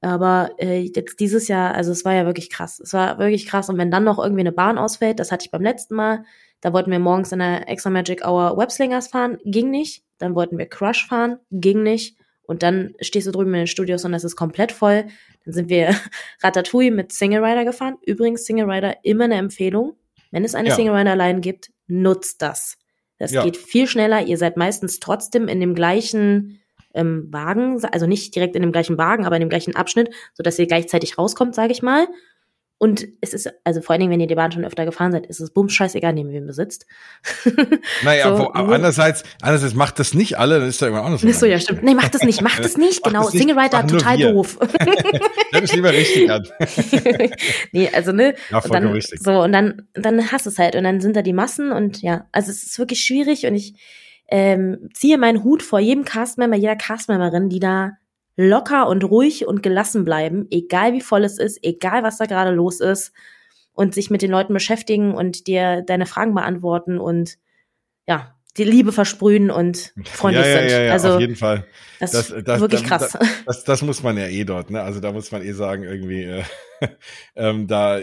Aber äh, jetzt dieses Jahr, also es war ja wirklich krass. Es war wirklich krass. Und wenn dann noch irgendwie eine Bahn ausfällt, das hatte ich beim letzten Mal, da wollten wir morgens in der Extra Magic Hour Webslingers fahren, ging nicht. Dann wollten wir Crush fahren, ging nicht. Und dann stehst du drüben in den Studios und es ist komplett voll. Dann sind wir Ratatouille mit Single Rider gefahren. Übrigens Single Rider immer eine Empfehlung. Wenn es eine ja. Single Rider Line gibt, nutzt das. Das ja. geht viel schneller. Ihr seid meistens trotzdem in dem gleichen ähm, Wagen, also nicht direkt in dem gleichen Wagen, aber in dem gleichen Abschnitt, so dass ihr gleichzeitig rauskommt, sage ich mal. Und es ist, also vor allen Dingen, wenn ihr die Bahn schon öfter gefahren seid, ist es bums scheißegal, neben wem ihr sitzt. Naja, so, wo, andererseits, andererseits macht das nicht alle, dann ist da immer auch noch so. ja, stimmt. Nee, macht das nicht, macht das nicht, genau. Das nicht, Single Rider total doof. Dann ist lieber richtig an. nee, also, ne. Ja, vollkommen dann, richtig. So, und dann, dann hast du es halt. Und dann sind da die Massen und ja, also es ist wirklich schwierig und ich ähm, ziehe meinen Hut vor jedem Castmember, jeder Castmemberin, die da locker und ruhig und gelassen bleiben, egal wie voll es ist, egal was da gerade los ist und sich mit den Leuten beschäftigen und dir deine Fragen beantworten und ja, die Liebe versprühen und freundlich ja, ja, sind. Ja, ja, also auf jeden Fall. Das, das, das wirklich krass. Das, das, das, muss man ja eh dort, ne? Also da muss man eh sagen, irgendwie äh, ähm, da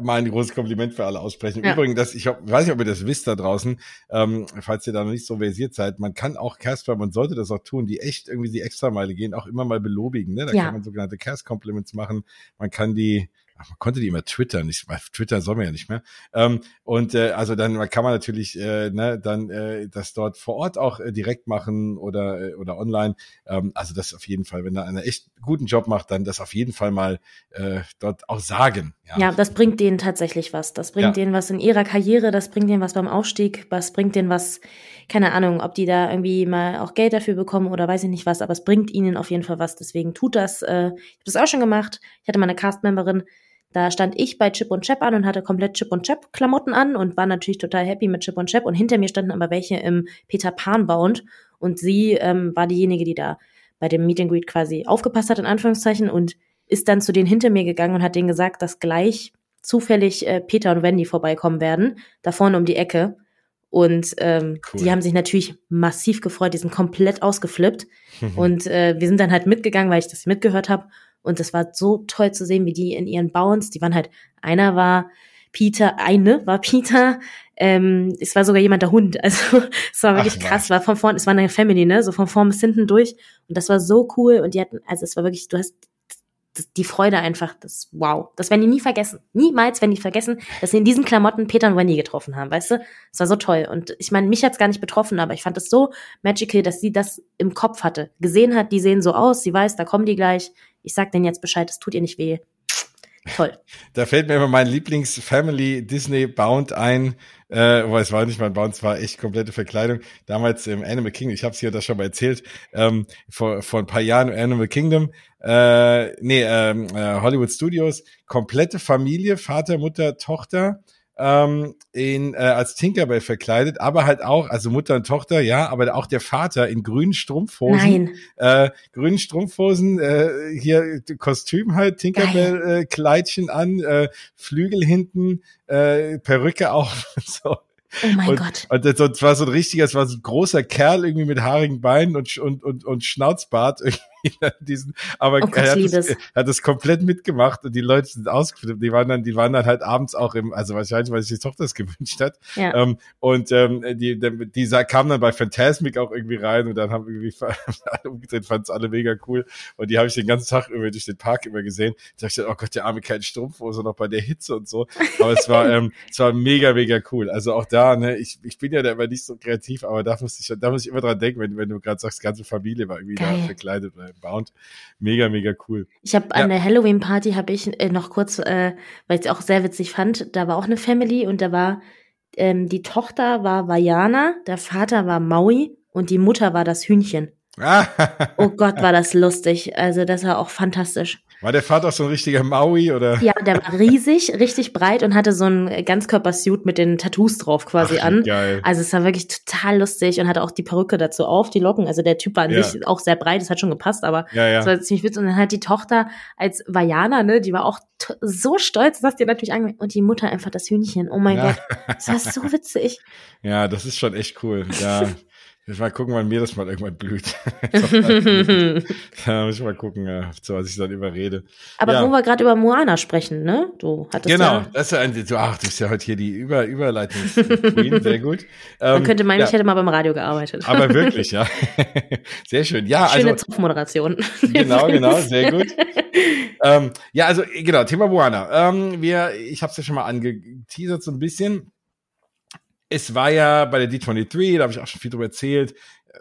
mal ein großes Kompliment für alle aussprechen. Ja. Übrigens, das, ich weiß nicht, ob ihr das wisst da draußen, ähm, falls ihr da noch nicht so versiert seid, man kann auch Casper, man sollte das auch tun, die echt irgendwie die Extrameile gehen, auch immer mal belobigen. Ne? Da ja. kann man sogenannte Cast-Compliments machen. Man kann die Ach, man konnte die immer twittern, nicht, weil Twitter soll man ja nicht mehr. Ähm, und äh, also dann kann man natürlich äh, ne, dann äh, das dort vor Ort auch äh, direkt machen oder äh, oder online. Ähm, also das auf jeden Fall, wenn da einer echt guten Job macht, dann das auf jeden Fall mal äh, dort auch sagen. Ja. ja, das bringt denen tatsächlich was. Das bringt ja. denen was in ihrer Karriere, das bringt denen was beim Aufstieg, was bringt denen was, keine Ahnung, ob die da irgendwie mal auch Geld dafür bekommen oder weiß ich nicht was, aber es bringt ihnen auf jeden Fall was. Deswegen tut das. Äh, ich habe das auch schon gemacht. Ich hatte mal eine Castmemberin, da stand ich bei Chip und Chap an und hatte komplett Chip und Chap Klamotten an und war natürlich total happy mit Chip und Chap. Und hinter mir standen aber welche im Peter Pan Bound und sie ähm, war diejenige, die da bei dem Meet and Greet quasi aufgepasst hat, in Anführungszeichen, und ist dann zu denen hinter mir gegangen und hat denen gesagt, dass gleich zufällig äh, Peter und Wendy vorbeikommen werden, da vorne um die Ecke. Und ähm, cool. die haben sich natürlich massiv gefreut, die sind komplett ausgeflippt. und äh, wir sind dann halt mitgegangen, weil ich das mitgehört habe. Und das war so toll zu sehen, wie die in ihren Bounds, die waren halt, einer war Peter, eine war Peter, ähm, es war sogar jemand der Hund. Also es war wirklich Ach, krass, war von vorn, es war eine Family, ne? So von vorn bis hinten durch. Und das war so cool. Und die hatten, also es war wirklich, du hast die Freude einfach, das wow. Das werden die nie vergessen. Niemals werden die vergessen, dass sie in diesen Klamotten Peter und Wendy getroffen haben, weißt du? Es war so toll. Und ich meine, mich hat's gar nicht betroffen, aber ich fand es so magical, dass sie das im Kopf hatte. Gesehen hat, die sehen so aus, sie weiß, da kommen die gleich. Ich sag denen jetzt Bescheid, es tut ihr nicht weh. Toll. Da fällt mir immer mein Lieblings-Family Disney Bound ein. Äh, weil es war nicht mein Bound, es war echt komplette Verkleidung. Damals im Animal Kingdom, ich habe es hier das schon mal erzählt, ähm, vor, vor ein paar Jahren im Animal Kingdom, äh, nee, ähm, äh, Hollywood Studios, komplette Familie, Vater, Mutter, Tochter ähm, in, äh, als Tinkerbell verkleidet, aber halt auch, also Mutter und Tochter, ja, aber auch der Vater in grünen Strumpfhosen. Nein. Äh, grünen Strumpfhosen, äh, hier Kostüm halt, Tinkerbell-Kleidchen äh, an, äh, Flügel hinten, äh, Perücke auch. so. Oh mein und, Gott. Und das, das war so ein richtiger, es war so ein großer Kerl irgendwie mit haarigen Beinen und, und, und, und Schnauzbart irgendwie diesen, aber oh er, hat das, er hat das komplett mitgemacht und die Leute sind ausgeflippt. Die waren dann, die waren dann halt abends auch im, also wahrscheinlich, weil sich die Tochter das gewünscht hat. Ja. Ähm, und ähm, die, die, die kamen dann bei Phantasmic auch irgendwie rein und dann haben irgendwie alle umgedreht, fanden es alle mega cool. Und die habe ich den ganzen Tag über durch den Park immer gesehen. Da dachte ich, oh Gott, der arme kein Strumpfhose noch bei der Hitze und so. Aber es war, ähm, es war mega, mega cool. Also auch da, ne, ich, ich bin ja da immer nicht so kreativ, aber da muss ich, da muss ich immer dran denken, wenn, wenn du gerade sagst, ganze Familie war irgendwie Geil. da verkleidet. Bound. Mega, mega cool. Ich habe an der Halloween-Party habe ich äh, noch kurz, äh, weil ich es auch sehr witzig fand, da war auch eine Family und da war ähm, die Tochter war Vajana, der Vater war Maui und die Mutter war das Hühnchen. oh Gott, war das lustig. Also das war auch fantastisch. War der Vater so ein richtiger Maui oder? Ja, der war riesig, richtig breit und hatte so ein Ganzkörpersuit mit den Tattoos drauf quasi Ach, an. Geil. Also es war wirklich total lustig und hatte auch die Perücke dazu auf, die Locken. Also der Typ war an ja. sich auch sehr breit, das hat schon gepasst, aber ja, ja. das war ziemlich witzig. Und dann hat die Tochter als Vajana, ne, die war auch so stolz, dass die natürlich ange und die Mutter einfach das Hühnchen. Oh mein ja. Gott, das war so witzig. Ja, das ist schon echt cool. Ja. Ich mal gucken, wann mir das mal irgendwann blüht. da muss ich mal gucken, so was ich dann überrede. Aber ja. wo wir gerade über Moana sprechen, ne? Du hattest genau, ja das ist ein, du, ach, du bist ja heute hier die Über Überleitungs-Queen, sehr gut. Man ähm, könnte meinen, ja. ich hätte mal beim Radio gearbeitet. Aber wirklich, ja. Sehr schön. Ja, Schöne also. Moderation. Genau, genau, sehr gut. ähm, ja, also genau, Thema Moana. Ähm, wir, ich habe es ja schon mal angeteasert so ein bisschen es war ja bei der D23, da habe ich auch schon viel drüber erzählt,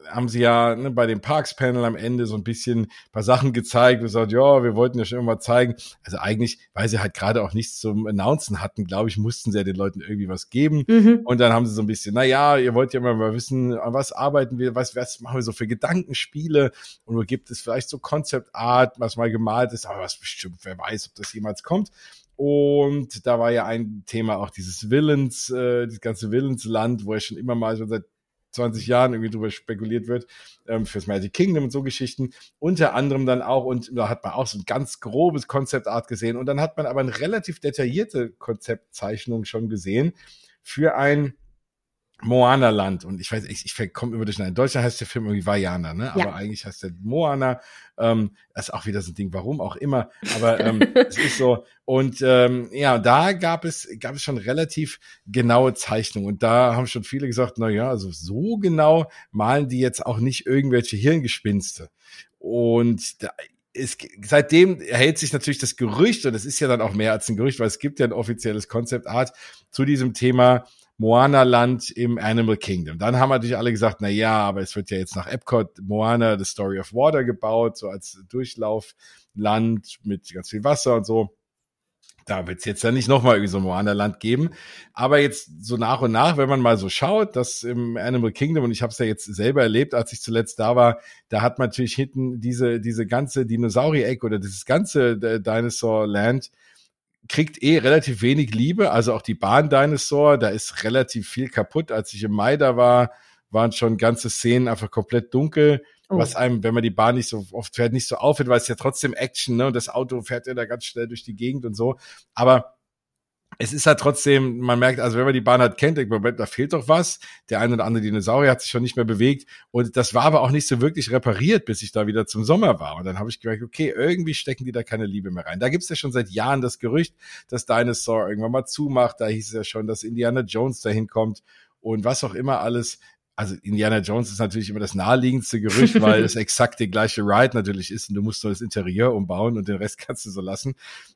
haben sie ja ne, bei dem Parks-Panel am Ende so ein bisschen paar Sachen gezeigt und gesagt, ja, wir wollten ja schon immer zeigen. Also eigentlich, weil sie halt gerade auch nichts zum Announcen hatten, glaube ich, mussten sie ja den Leuten irgendwie was geben. Mhm. Und dann haben sie so ein bisschen, na ja, ihr wollt ja immer mal wissen, an was arbeiten wir, was, was machen wir so für Gedankenspiele und wo gibt es vielleicht so Concept Art, was mal gemalt ist, aber was bestimmt, wer weiß, ob das jemals kommt. Und da war ja ein Thema auch dieses Willens, äh, das ganze Willensland, wo er schon immer mal schon seit 20 Jahren irgendwie drüber spekuliert wird, ähm, fürs Magic Kingdom und so Geschichten. Unter anderem dann auch, und da hat man auch so ein ganz grobes Konzeptart gesehen. Und dann hat man aber eine relativ detaillierte Konzeptzeichnung schon gesehen für ein Moana-Land. Und ich weiß, ich, ich komme immer durch. In Deutschland heißt der Film irgendwie Vajana, ne? Ja. Aber eigentlich heißt der Moana. Ähm, das ist auch wieder so ein Ding, warum auch immer. Aber ähm, es ist so. Und ähm, ja, da gab es, gab es schon relativ genaue Zeichnungen. Und da haben schon viele gesagt, na ja, also so genau malen die jetzt auch nicht irgendwelche Hirngespinste. Und da, es, seitdem erhält sich natürlich das Gerücht, und es ist ja dann auch mehr als ein Gerücht, weil es gibt ja ein offizielles Concept Art zu diesem Thema Moana-Land im Animal Kingdom. Dann haben natürlich alle gesagt, na ja, aber es wird ja jetzt nach Epcot Moana The Story of Water gebaut, so als Durchlaufland mit ganz viel Wasser und so. Da wird es jetzt ja nicht nochmal irgendwie so ein Moana-Land geben. Aber jetzt so nach und nach, wenn man mal so schaut, dass im Animal Kingdom, und ich habe es ja jetzt selber erlebt, als ich zuletzt da war, da hat man natürlich hinten diese, diese ganze Dinosaurier-Eck oder dieses ganze äh, Dinosaur Land, kriegt eh relativ wenig Liebe. Also auch die Bahn Dinosaur, da ist relativ viel kaputt. Als ich im Mai da war, waren schon ganze Szenen einfach komplett dunkel, oh. was einem, wenn man die Bahn nicht so oft fährt, nicht so auffällt, weil es ja trotzdem Action, ne? Und das Auto fährt ja da ganz schnell durch die Gegend und so. Aber es ist halt trotzdem, man merkt, also wenn man die Bahn hat kennt, da fehlt doch was. Der eine oder andere Dinosaurier hat sich schon nicht mehr bewegt. Und das war aber auch nicht so wirklich repariert, bis ich da wieder zum Sommer war. Und dann habe ich gemerkt, okay, irgendwie stecken die da keine Liebe mehr rein. Da gibt's ja schon seit Jahren das Gerücht, dass Dinosaur irgendwann mal zumacht. Da hieß es ja schon, dass Indiana Jones dahin kommt und was auch immer alles also Indiana Jones ist natürlich immer das naheliegendste Gerücht, weil es exakt die gleiche Ride natürlich ist und du musst nur das Interieur umbauen und den Rest kannst du so lassen.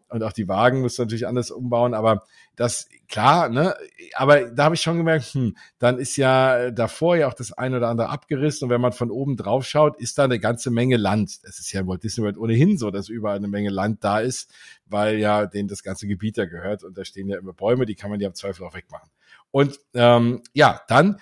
Und auch die Wagen musst du natürlich anders umbauen, aber das, klar, ne, aber da habe ich schon gemerkt, hm, dann ist ja davor ja auch das eine oder andere abgerissen und wenn man von oben drauf schaut, ist da eine ganze Menge Land. Es ist ja in Walt Disney World ohnehin so, dass überall eine Menge Land da ist, weil ja denen das ganze Gebiet da gehört und da stehen ja immer Bäume, die kann man ja im Zweifel auch wegmachen. Und ähm, ja, dann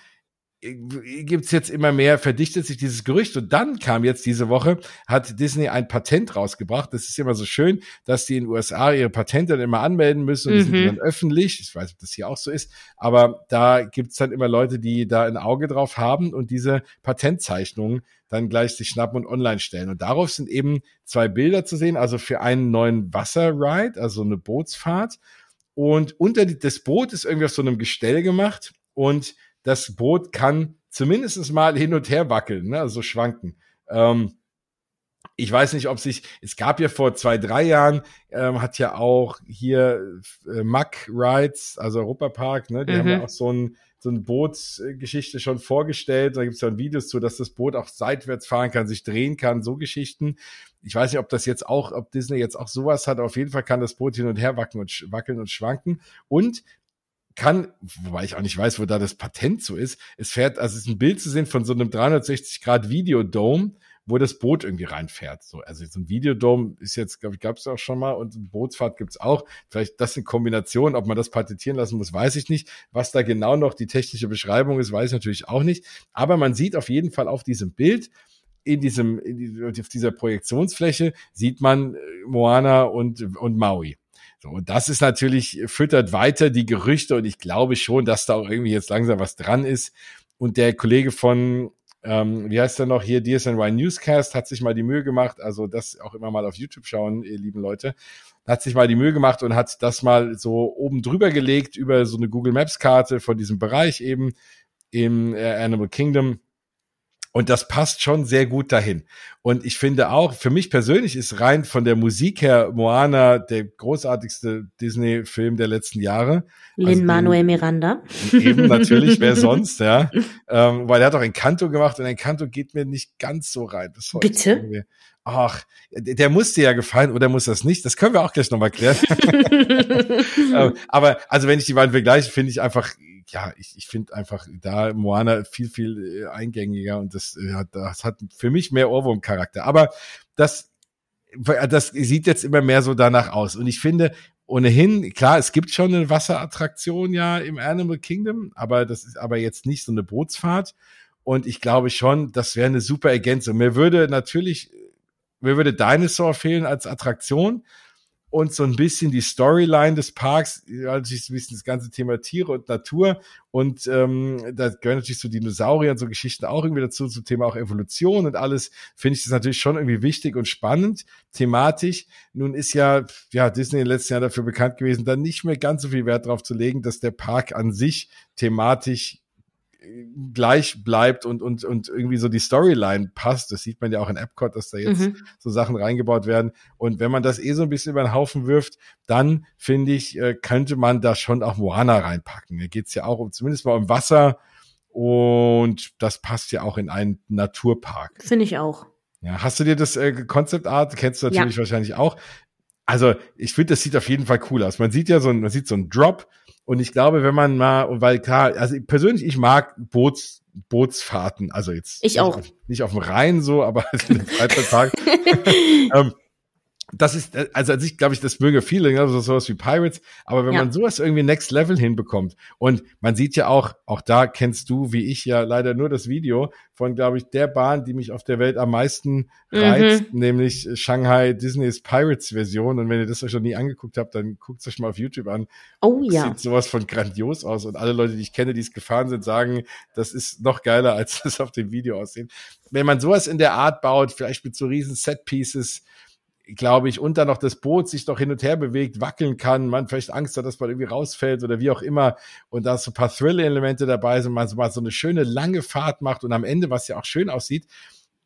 gibt's jetzt immer mehr, verdichtet sich dieses Gerücht. Und dann kam jetzt diese Woche, hat Disney ein Patent rausgebracht. Das ist immer so schön, dass die in den USA ihre Patente dann immer anmelden müssen und mhm. die sind mhm. dann öffentlich. Ich weiß, ob das hier auch so ist. Aber da gibt's dann immer Leute, die da ein Auge drauf haben und diese Patentzeichnungen dann gleich sich schnappen und online stellen. Und darauf sind eben zwei Bilder zu sehen, also für einen neuen Wasserride, also eine Bootsfahrt. Und unter die, das Boot ist irgendwie auf so einem Gestell gemacht und das Boot kann zumindest mal hin und her wackeln, ne? also schwanken. Ähm, ich weiß nicht, ob sich, es gab ja vor zwei, drei Jahren, ähm, hat ja auch hier äh, Mack Rides, also Europapark, ne, die mhm. haben ja auch so ein, so eine Bootsgeschichte schon vorgestellt. Da gibt es ja Videos zu, dass das Boot auch seitwärts fahren kann, sich drehen kann, so Geschichten. Ich weiß nicht, ob das jetzt auch, ob Disney jetzt auch sowas hat. Auf jeden Fall kann das Boot hin und her wackeln und, wackeln und schwanken. Und kann, wobei ich auch nicht weiß, wo da das Patent so ist. Es fährt, also es ist ein Bild zu sehen von so einem 360 Grad Videodome, wo das Boot irgendwie reinfährt. So, also so ein Videodome ist jetzt, glaube ich, gab es auch schon mal und Bootsfahrt gibt's auch. Vielleicht das in Kombination, ob man das patentieren lassen muss, weiß ich nicht. Was da genau noch die technische Beschreibung ist, weiß ich natürlich auch nicht. Aber man sieht auf jeden Fall auf diesem Bild, in diesem, in auf dieser Projektionsfläche sieht man äh, Moana und, und Maui. So, und das ist natürlich, füttert weiter die Gerüchte und ich glaube schon, dass da auch irgendwie jetzt langsam was dran ist. Und der Kollege von, ähm, wie heißt der noch hier, DSNY Newscast, hat sich mal die Mühe gemacht, also das auch immer mal auf YouTube schauen, ihr lieben Leute, hat sich mal die Mühe gemacht und hat das mal so oben drüber gelegt über so eine Google Maps Karte von diesem Bereich eben im äh, Animal Kingdom und das passt schon sehr gut dahin. Und ich finde auch, für mich persönlich ist rein von der Musik her Moana der großartigste Disney-Film der letzten Jahre. Lin-Manuel also Miranda. Eben, natürlich, wer sonst, ja. Ähm, weil er hat auch Encanto gemacht und Encanto geht mir nicht ganz so rein. Bitte? Ach, der muss dir ja gefallen oder muss das nicht? Das können wir auch gleich nochmal klären. Ähm, aber also wenn ich die beiden vergleiche, finde ich einfach ja, ich, ich finde einfach da Moana viel, viel äh, eingängiger und das, äh, das hat für mich mehr Ohrwurm-Charakter. Aber das, das sieht jetzt immer mehr so danach aus. Und ich finde, ohnehin, klar, es gibt schon eine Wasserattraktion ja im Animal Kingdom, aber das ist aber jetzt nicht so eine Bootsfahrt. Und ich glaube schon, das wäre eine super Ergänzung. Mir würde natürlich, mir würde Dinosaur fehlen als Attraktion. Und so ein bisschen die Storyline des Parks, natürlich so ein bisschen das ganze Thema Tiere und Natur. Und ähm, da gehören natürlich so Dinosaurier und so Geschichten auch irgendwie dazu, zum Thema auch Evolution und alles, finde ich das natürlich schon irgendwie wichtig und spannend, thematisch. Nun ist ja, ja, Disney in den letzten Jahren dafür bekannt gewesen, da nicht mehr ganz so viel Wert darauf zu legen, dass der Park an sich thematisch gleich bleibt und, und, und irgendwie so die Storyline passt. Das sieht man ja auch in Epcot, dass da jetzt mhm. so Sachen reingebaut werden. Und wenn man das eh so ein bisschen über den Haufen wirft, dann finde ich, äh, könnte man da schon auch Moana reinpacken. Da geht's ja auch um, zumindest mal um Wasser. Und das passt ja auch in einen Naturpark. Finde ich auch. Ja, hast du dir das äh, Concept Art, kennst du natürlich ja. wahrscheinlich auch. Also, ich finde, das sieht auf jeden Fall cool aus. Man sieht ja so ein, man sieht so ein Drop, und ich glaube, wenn man mal, weil klar, also persönlich, ich mag Boots, Bootsfahrten, also jetzt ich auch. Nicht, auf, nicht auf dem Rhein so, aber Freizeittagen. ähm, das ist, also an sich glaube ich, das mögen viele, ne, so sowas wie Pirates, aber wenn ja. man sowas irgendwie Next Level hinbekommt und man sieht ja auch, auch da kennst du, wie ich ja leider nur das Video von, glaube ich, der Bahn, die mich auf der Welt am meisten reizt, mhm. nämlich Shanghai Disney's Pirates Version und wenn ihr das euch noch nie angeguckt habt, dann guckt es euch mal auf YouTube an. Oh ja. Sieht sowas von grandios aus und alle Leute, die ich kenne, die es gefahren sind, sagen, das ist noch geiler, als das auf dem Video aussieht. Wenn man sowas in der Art baut, vielleicht mit so riesen Set Pieces, glaube ich, und dann noch das Boot sich doch hin und her bewegt, wackeln kann, man vielleicht Angst hat, dass man irgendwie rausfällt oder wie auch immer und da so ein paar Thrill-Elemente dabei sind, man so mal so eine schöne lange Fahrt macht und am Ende, was ja auch schön aussieht,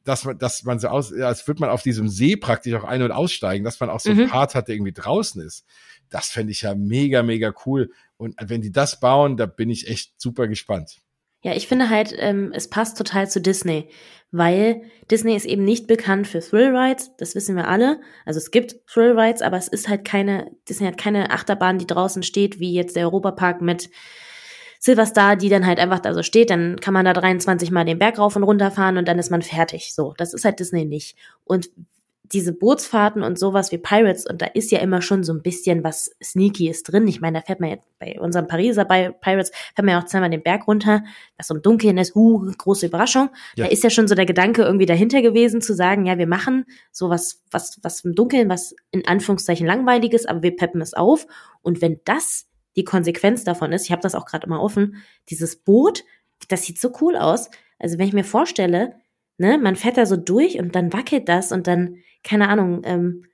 dass man, dass man so aus, als würde man auf diesem See praktisch auch ein- und aussteigen, dass man auch so einen mhm. Part hat, der irgendwie draußen ist. Das fände ich ja mega, mega cool. Und wenn die das bauen, da bin ich echt super gespannt. Ja, ich finde halt, ähm, es passt total zu Disney, weil Disney ist eben nicht bekannt für Thrill Rides, das wissen wir alle. Also es gibt Thrill Rides, aber es ist halt keine, Disney hat keine Achterbahn, die draußen steht, wie jetzt der Europapark mit Silverstar, die dann halt einfach da so steht, dann kann man da 23 Mal den Berg rauf und runter fahren und dann ist man fertig. So, das ist halt Disney nicht. Und diese Bootsfahrten und sowas wie Pirates, und da ist ja immer schon so ein bisschen was Sneakyes drin. Ich meine, da fährt man jetzt bei unserem Pariser bei Pirates, fährt man ja auch zweimal den Berg runter, was so im Dunkeln ist, uh, große Überraschung. Ja. Da ist ja schon so der Gedanke irgendwie dahinter gewesen, zu sagen, ja, wir machen sowas, was, was im Dunkeln, was in Anführungszeichen langweiliges, aber wir peppen es auf. Und wenn das die Konsequenz davon ist, ich habe das auch gerade immer offen, dieses Boot, das sieht so cool aus. Also wenn ich mir vorstelle, ne, man fährt da so durch und dann wackelt das und dann, keine Ahnung, ähm,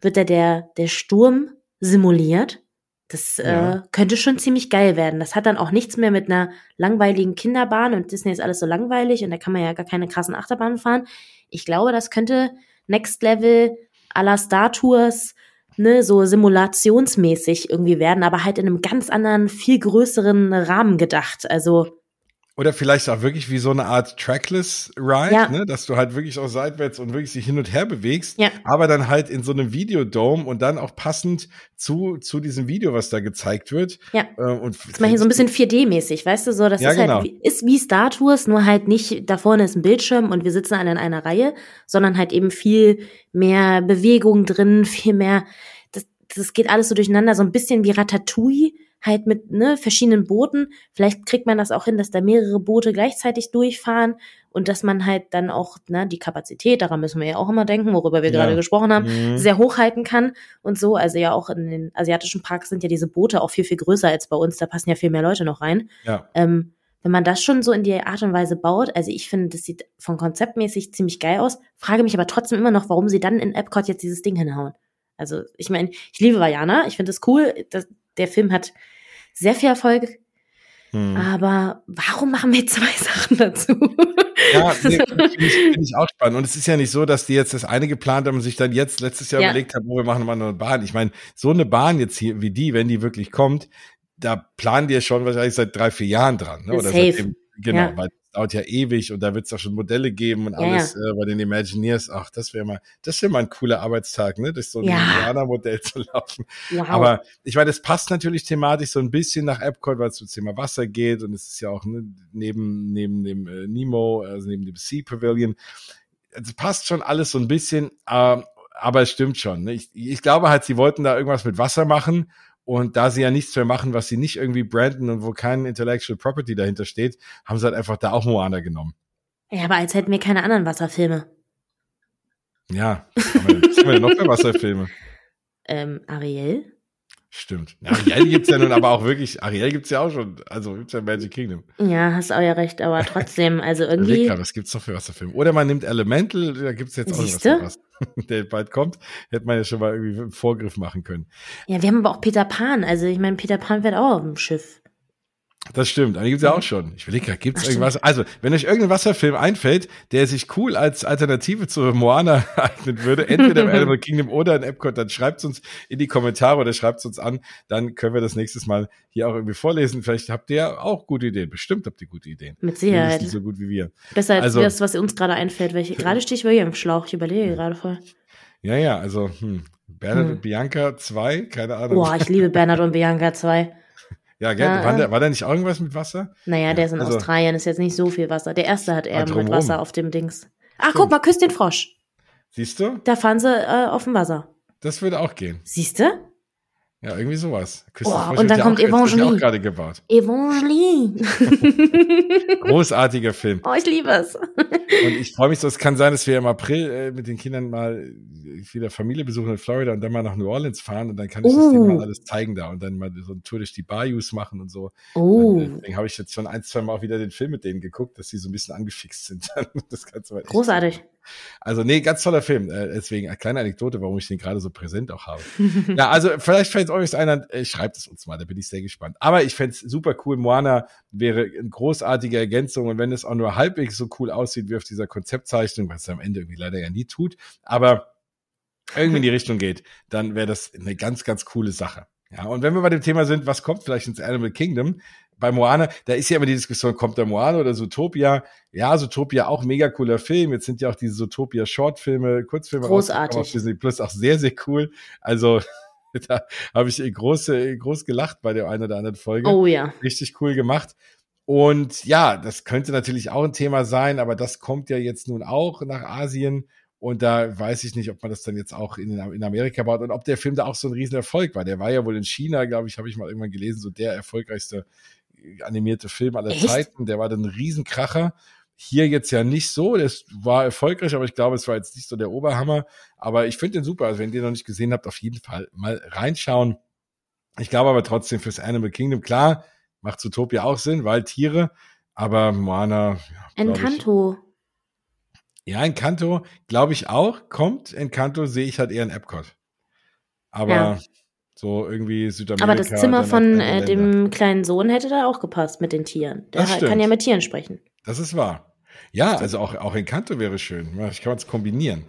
wird da der, der Sturm simuliert. Das ja. äh, könnte schon ziemlich geil werden. Das hat dann auch nichts mehr mit einer langweiligen Kinderbahn und Disney ist alles so langweilig und da kann man ja gar keine krassen Achterbahnen fahren. Ich glaube, das könnte Next Level à la Star Tours, ne, so simulationsmäßig irgendwie werden, aber halt in einem ganz anderen, viel größeren Rahmen gedacht. Also Oder vielleicht auch wirklich wie so eine Art Trackless Ride, Ja. ne? dass du halt wirklich auch seitwärts und wirklich sich hin und her bewegst, Ja. aber dann halt in so einem Videodome und dann auch passend zu, zu diesem Video, was da gezeigt wird. Ja. Äh, und Das mache ich so ein bisschen 4D-mäßig, weißt du, so, das Ja, ist genau. halt, wie- ist wie Star Tours, nur halt nicht, da vorne ist ein Bildschirm und wir sitzen alle in einer Reihe, sondern halt eben viel mehr Bewegung drin, viel mehr, das, das geht alles so durcheinander, so ein bisschen wie Ratatouille, halt mit, ne, verschiedenen Booten. Vielleicht kriegt man das auch hin, dass da mehrere Boote gleichzeitig durchfahren und dass man halt dann auch, ne, die Kapazität, daran müssen wir ja auch immer denken, worüber wir Ja. gerade gesprochen haben, Mhm. sehr hochhalten kann und so. Also ja auch in den asiatischen Parks sind ja diese Boote auch viel, viel größer als bei uns. Da passen ja viel mehr Leute noch rein. Ja. Ähm, wenn man das schon so in die Art und Weise baut, also ich finde, das sieht von konzeptmäßig ziemlich geil aus, frage mich aber trotzdem immer noch, warum sie dann in Epcot jetzt dieses Ding hinhauen. Also ich meine, ich liebe Vajana, ich finde es cool, das, der Film hat sehr viel Erfolg, Hm. aber warum machen wir zwei Sachen dazu? Ja, nee, finde ich, ich auch spannend. Und es ist ja nicht so, dass die jetzt das eine geplant haben und sich dann jetzt letztes Jahr Ja. überlegt haben, oh, wir machen mal eine Bahn. Ich meine, so eine Bahn jetzt hier wie die, wenn die wirklich kommt, da planen die ja schon wahrscheinlich seit drei, vier Jahren dran. Ne? Oder Safe. seitdem, genau, Ja. weil dauert ja ewig und da wird es auch schon Modelle geben und Ja, alles Äh, bei den Imagineers. Ach, das wäre mal, das wäre mal ein cooler Arbeitstag, ne? Durch so ein Ja. Indianer-Modell zu laufen. wow. Aber ich meine, das passt natürlich thematisch so ein bisschen nach Epcot, weil es zum Thema Wasser geht und es ist ja auch ne, neben, neben dem äh, Nemo, also neben dem Sea Pavilion. Es passt schon alles so ein bisschen, ähm, aber es stimmt schon. Ne? Ich, ich glaube halt, sie wollten da irgendwas mit Wasser machen und da sie ja nichts mehr machen, was sie nicht irgendwie branden und wo kein Intellectual Property dahinter steht, haben sie halt einfach da auch Moana genommen. ja, aber als hätten wir keine anderen Wasserfilme. Ja, was haben wir, denn noch für Wasserfilme? Ähm, Ariel? Stimmt. Ariel gibt's ja nun aber auch wirklich, Ariel gibt's ja auch schon, also gibt's ja Magic Kingdom. Ja, hast auch ja recht, aber trotzdem, also irgendwie. Grad, was gibt's noch für Wasserfilme? Oder man nimmt Elemental, da gibt's jetzt auch noch Siehste? was, der bald kommt. Hätte man ja schon mal irgendwie einen Vorgriff machen können. Ja, wir haben aber auch Peter Pan. Also ich meine, Peter Pan wird auch auf dem Schiff. Das stimmt, die gibt's ja auch schon. Ich überlege grad, gibt's Ach, irgendwas? Also, wenn euch irgendein Wasserfilm einfällt, der sich cool als Alternative zu Moana eignen würde, entweder im Animal Kingdom oder in Epcot, dann schreibt's uns in die Kommentare oder schreibt's uns an. Dann können wir das nächstes Mal hier auch irgendwie vorlesen. Vielleicht habt ihr auch gute Ideen. Bestimmt habt ihr gute Ideen. Mit Sicherheit. nicht so gut wie wir. Besser als Also- das, was uns gerade einfällt. Welche, gerade stehe ich bei im Schlauch. Ich überlege gerade voll. Ja, ja, also, hm. Bernhard Hm. und Bianca 2, keine Ahnung. Boah, ich liebe Bernhard und Bianca 2. Ja, gell? Ja, war, da, war da nicht irgendwas mit Wasser? Naja, der ist in Also- Australien, ist jetzt nicht so viel Wasser. Der erste hat eher Ah, mit drumrum. Wasser auf dem Dings. Ach, guck mal, küsst den Frosch. Siehst du? Da fahren sie äh, auf dem Wasser. Das würde auch gehen. Siehst du? Ja, irgendwie sowas. Oh, und dann kommt auch, Evangeline. auch gerade gebaut. Evangeline. Großartiger Film. oh, ich liebe es. Und ich freue mich so, es kann sein, dass wir im April äh, mit den Kindern mal äh, wieder Familie besuchen in Florida und dann mal nach New Orleans fahren und dann kann ich das Oh. denen mal alles zeigen da und dann mal so eine Tour durch die Bayous machen und so. Oh, Und deswegen habe ich jetzt schon ein, zwei Mal auch wieder den Film mit denen geguckt, dass sie so ein bisschen angefixt sind. das Ganze großartig. Also nee, ganz toller Film. Äh, deswegen eine kleine Anekdote, warum ich den gerade so präsent auch habe. ja, also vielleicht fällt euch einer, äh, schreibt es uns mal, da bin ich sehr gespannt. Aber ich fänd's super cool. Moana wäre eine großartige Ergänzung und wenn es auch nur halbwegs so cool aussieht wie auf dieser Konzeptzeichnung, was es am Ende irgendwie leider ja nie tut, aber irgendwie in die Richtung geht, dann wäre das eine ganz, ganz coole Sache. Ja, und wenn wir bei dem Thema sind, was kommt vielleicht ins Animal Kingdom? Bei Moana, da ist ja immer die Diskussion, kommt der Moana oder Zootopia? Ja, Zootopia auch mega cooler Film. Jetzt sind ja auch diese Zootopia Shortfilme, Kurzfilme Großartig. auf Disney Plus auch sehr, sehr cool. Also da habe ich große, groß gelacht bei der einen oder anderen Folge Oh ja. richtig cool gemacht. Und ja, das könnte natürlich auch ein Thema sein, aber das kommt ja jetzt nun auch nach Asien. Und da weiß ich nicht, ob man das dann jetzt auch in, in Amerika baut und ob der Film da auch so ein Riesenerfolg war. Der war ja wohl in China, glaube ich, habe ich mal irgendwann gelesen, so der erfolgreichste animierte Film aller Echt? Zeiten. Der war dann ein Riesenkracher. Hier jetzt ja nicht so. Das war erfolgreich, aber ich glaube, es war jetzt nicht so der Oberhammer. Aber ich finde den super. Also wenn ihr den noch nicht gesehen habt, auf jeden Fall mal reinschauen. Ich glaube aber trotzdem fürs Animal Kingdom, klar, macht Zootopia auch Sinn, weil Tiere, aber Moana, ja, Encanto. Ich, ja, Encanto, glaube ich auch, kommt. Encanto sehe ich halt eher in Epcot. Aber Ja. So irgendwie Südamerika. Aber das Zimmer von äh, dem kleinen Sohn hätte da auch gepasst mit den Tieren. Der Das hat- kann ja mit Tieren sprechen. Das ist wahr. Ja, also auch, auch Encanto wäre schön. Ich kann es kombinieren.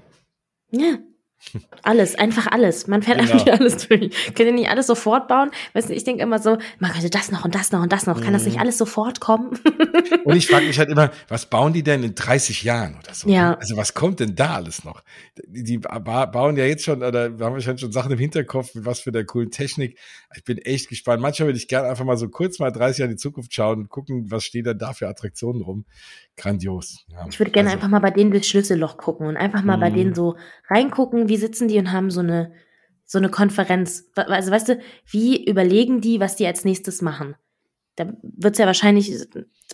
Ja. Alles, einfach alles. Man fährt genau. einfach alles durch. Könnt ihr nicht alles sofort bauen? Weißt du, ich denke immer so, man könnte das noch und das noch und das noch. Kann das nicht mhm. alles sofort kommen? und ich frage mich halt immer, was bauen die denn in 30 Jahren oder so? Ja. Also was kommt denn da alles noch? Die, die bauen ja jetzt schon, oder haben wahrscheinlich schon Sachen im Hinterkopf, mit was für der coolen Technik. Ich bin echt gespannt. Manchmal würde ich gerne einfach mal so kurz mal 30 Jahre in die Zukunft schauen und gucken, was steht denn da für Attraktionen rum. Grandios. Ja. Ich würde gerne also, einfach mal bei denen durchs Schlüsselloch gucken und einfach mal bei denen mhm. so reingucken, wie sitzen die und haben so eine, so eine Konferenz. Also weißt du, wie überlegen die, was die als nächstes machen? Da wird es ja wahrscheinlich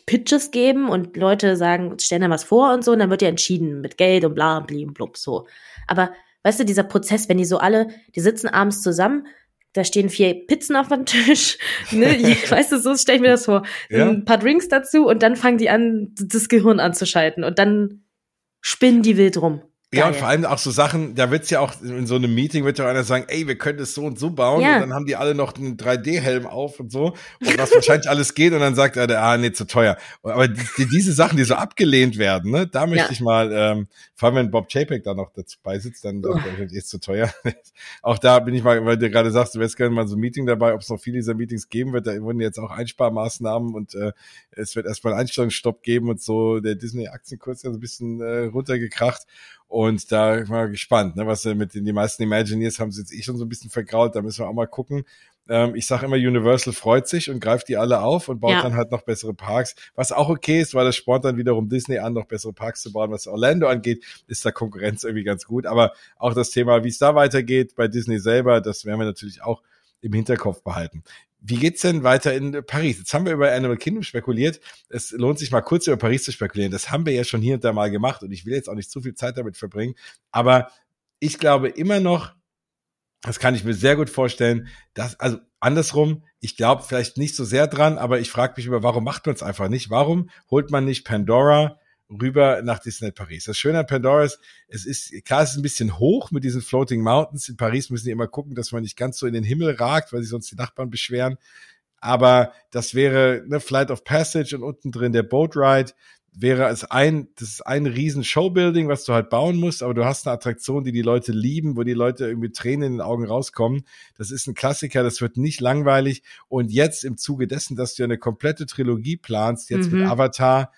Pitches geben und Leute sagen, stellen da was vor und so, und dann wird ja entschieden mit Geld und bla, bla, blub, so. Aber weißt du, dieser Prozess, wenn die so alle, die sitzen abends zusammen, da stehen vier Pizzen auf dem Tisch, ne? weißt du, so stelle ich mir das vor. Ja. Ein paar Drinks dazu und dann fangen die an, das Gehirn anzuschalten und dann spinnen die wild rum. Ja, und vor allem auch so Sachen, da wird's ja auch in so einem Meeting wird ja einer sagen, ey, wir können das so und so bauen ja. und dann haben die alle noch einen 3D-Helm auf und so und was wahrscheinlich alles geht und dann sagt er, ah, nee, zu teuer. Aber die, diese Sachen, die so abgelehnt werden, ne, da möchte ja. ich mal, ähm, vor allem wenn Bob Chapek da noch dazu beisitzt, dann sagt er, ist zu teuer. auch da bin ich mal, weil du gerade sagst, du wärst gerne mal so ein Meeting dabei, ob es noch viele dieser Meetings geben wird, da wurden jetzt auch Einsparmaßnahmen und äh, es wird erstmal einen Einstellungsstopp geben und so, der Disney-Aktienkurs ja so ein bisschen äh, runtergekracht und da mal gespannt, ne, was mit den die meisten Imagineers haben sie jetzt eh schon so ein bisschen vergrault, da müssen wir auch mal gucken. Ähm, ich sage immer, Universal freut sich und greift die alle auf und baut ja. dann halt noch bessere Parks, was auch okay ist, weil das spornt dann wiederum Disney an, noch bessere Parks zu bauen. Was Orlando angeht, ist da Konkurrenz irgendwie ganz gut. Aber auch das Thema, wie es da weitergeht bei Disney selber, das werden wir natürlich auch im Hinterkopf behalten. Wie geht's denn weiter in Paris? Jetzt haben wir über Animal Kingdom spekuliert. Es lohnt sich mal kurz über Paris zu spekulieren. Das haben wir ja schon hier und da mal gemacht und ich will jetzt auch nicht zu viel Zeit damit verbringen. Aber ich glaube immer noch, das kann ich mir sehr gut vorstellen, dass, also andersrum, ich glaube vielleicht nicht so sehr dran, aber ich frage mich über, warum macht man es einfach nicht? Warum holt man nicht Pandora rüber nach Disneyland Paris. Das Schöne an Pandora ist, es ist, klar, es ist ein bisschen hoch mit diesen Floating Mountains. In Paris müssen die immer gucken, dass man nicht ganz so in den Himmel ragt, weil sich sonst die Nachbarn beschweren. Aber das wäre eine Flight of Passage und unten drin der Boat Ride wäre es ein, das ist ein riesen Showbuilding, was du halt bauen musst, aber du hast eine Attraktion, die die Leute lieben, wo die Leute irgendwie Tränen in den Augen rauskommen. Das ist ein Klassiker, das wird nicht langweilig. Und jetzt im Zuge dessen, dass du eine komplette Trilogie planst, jetzt mhm. mit Avatar,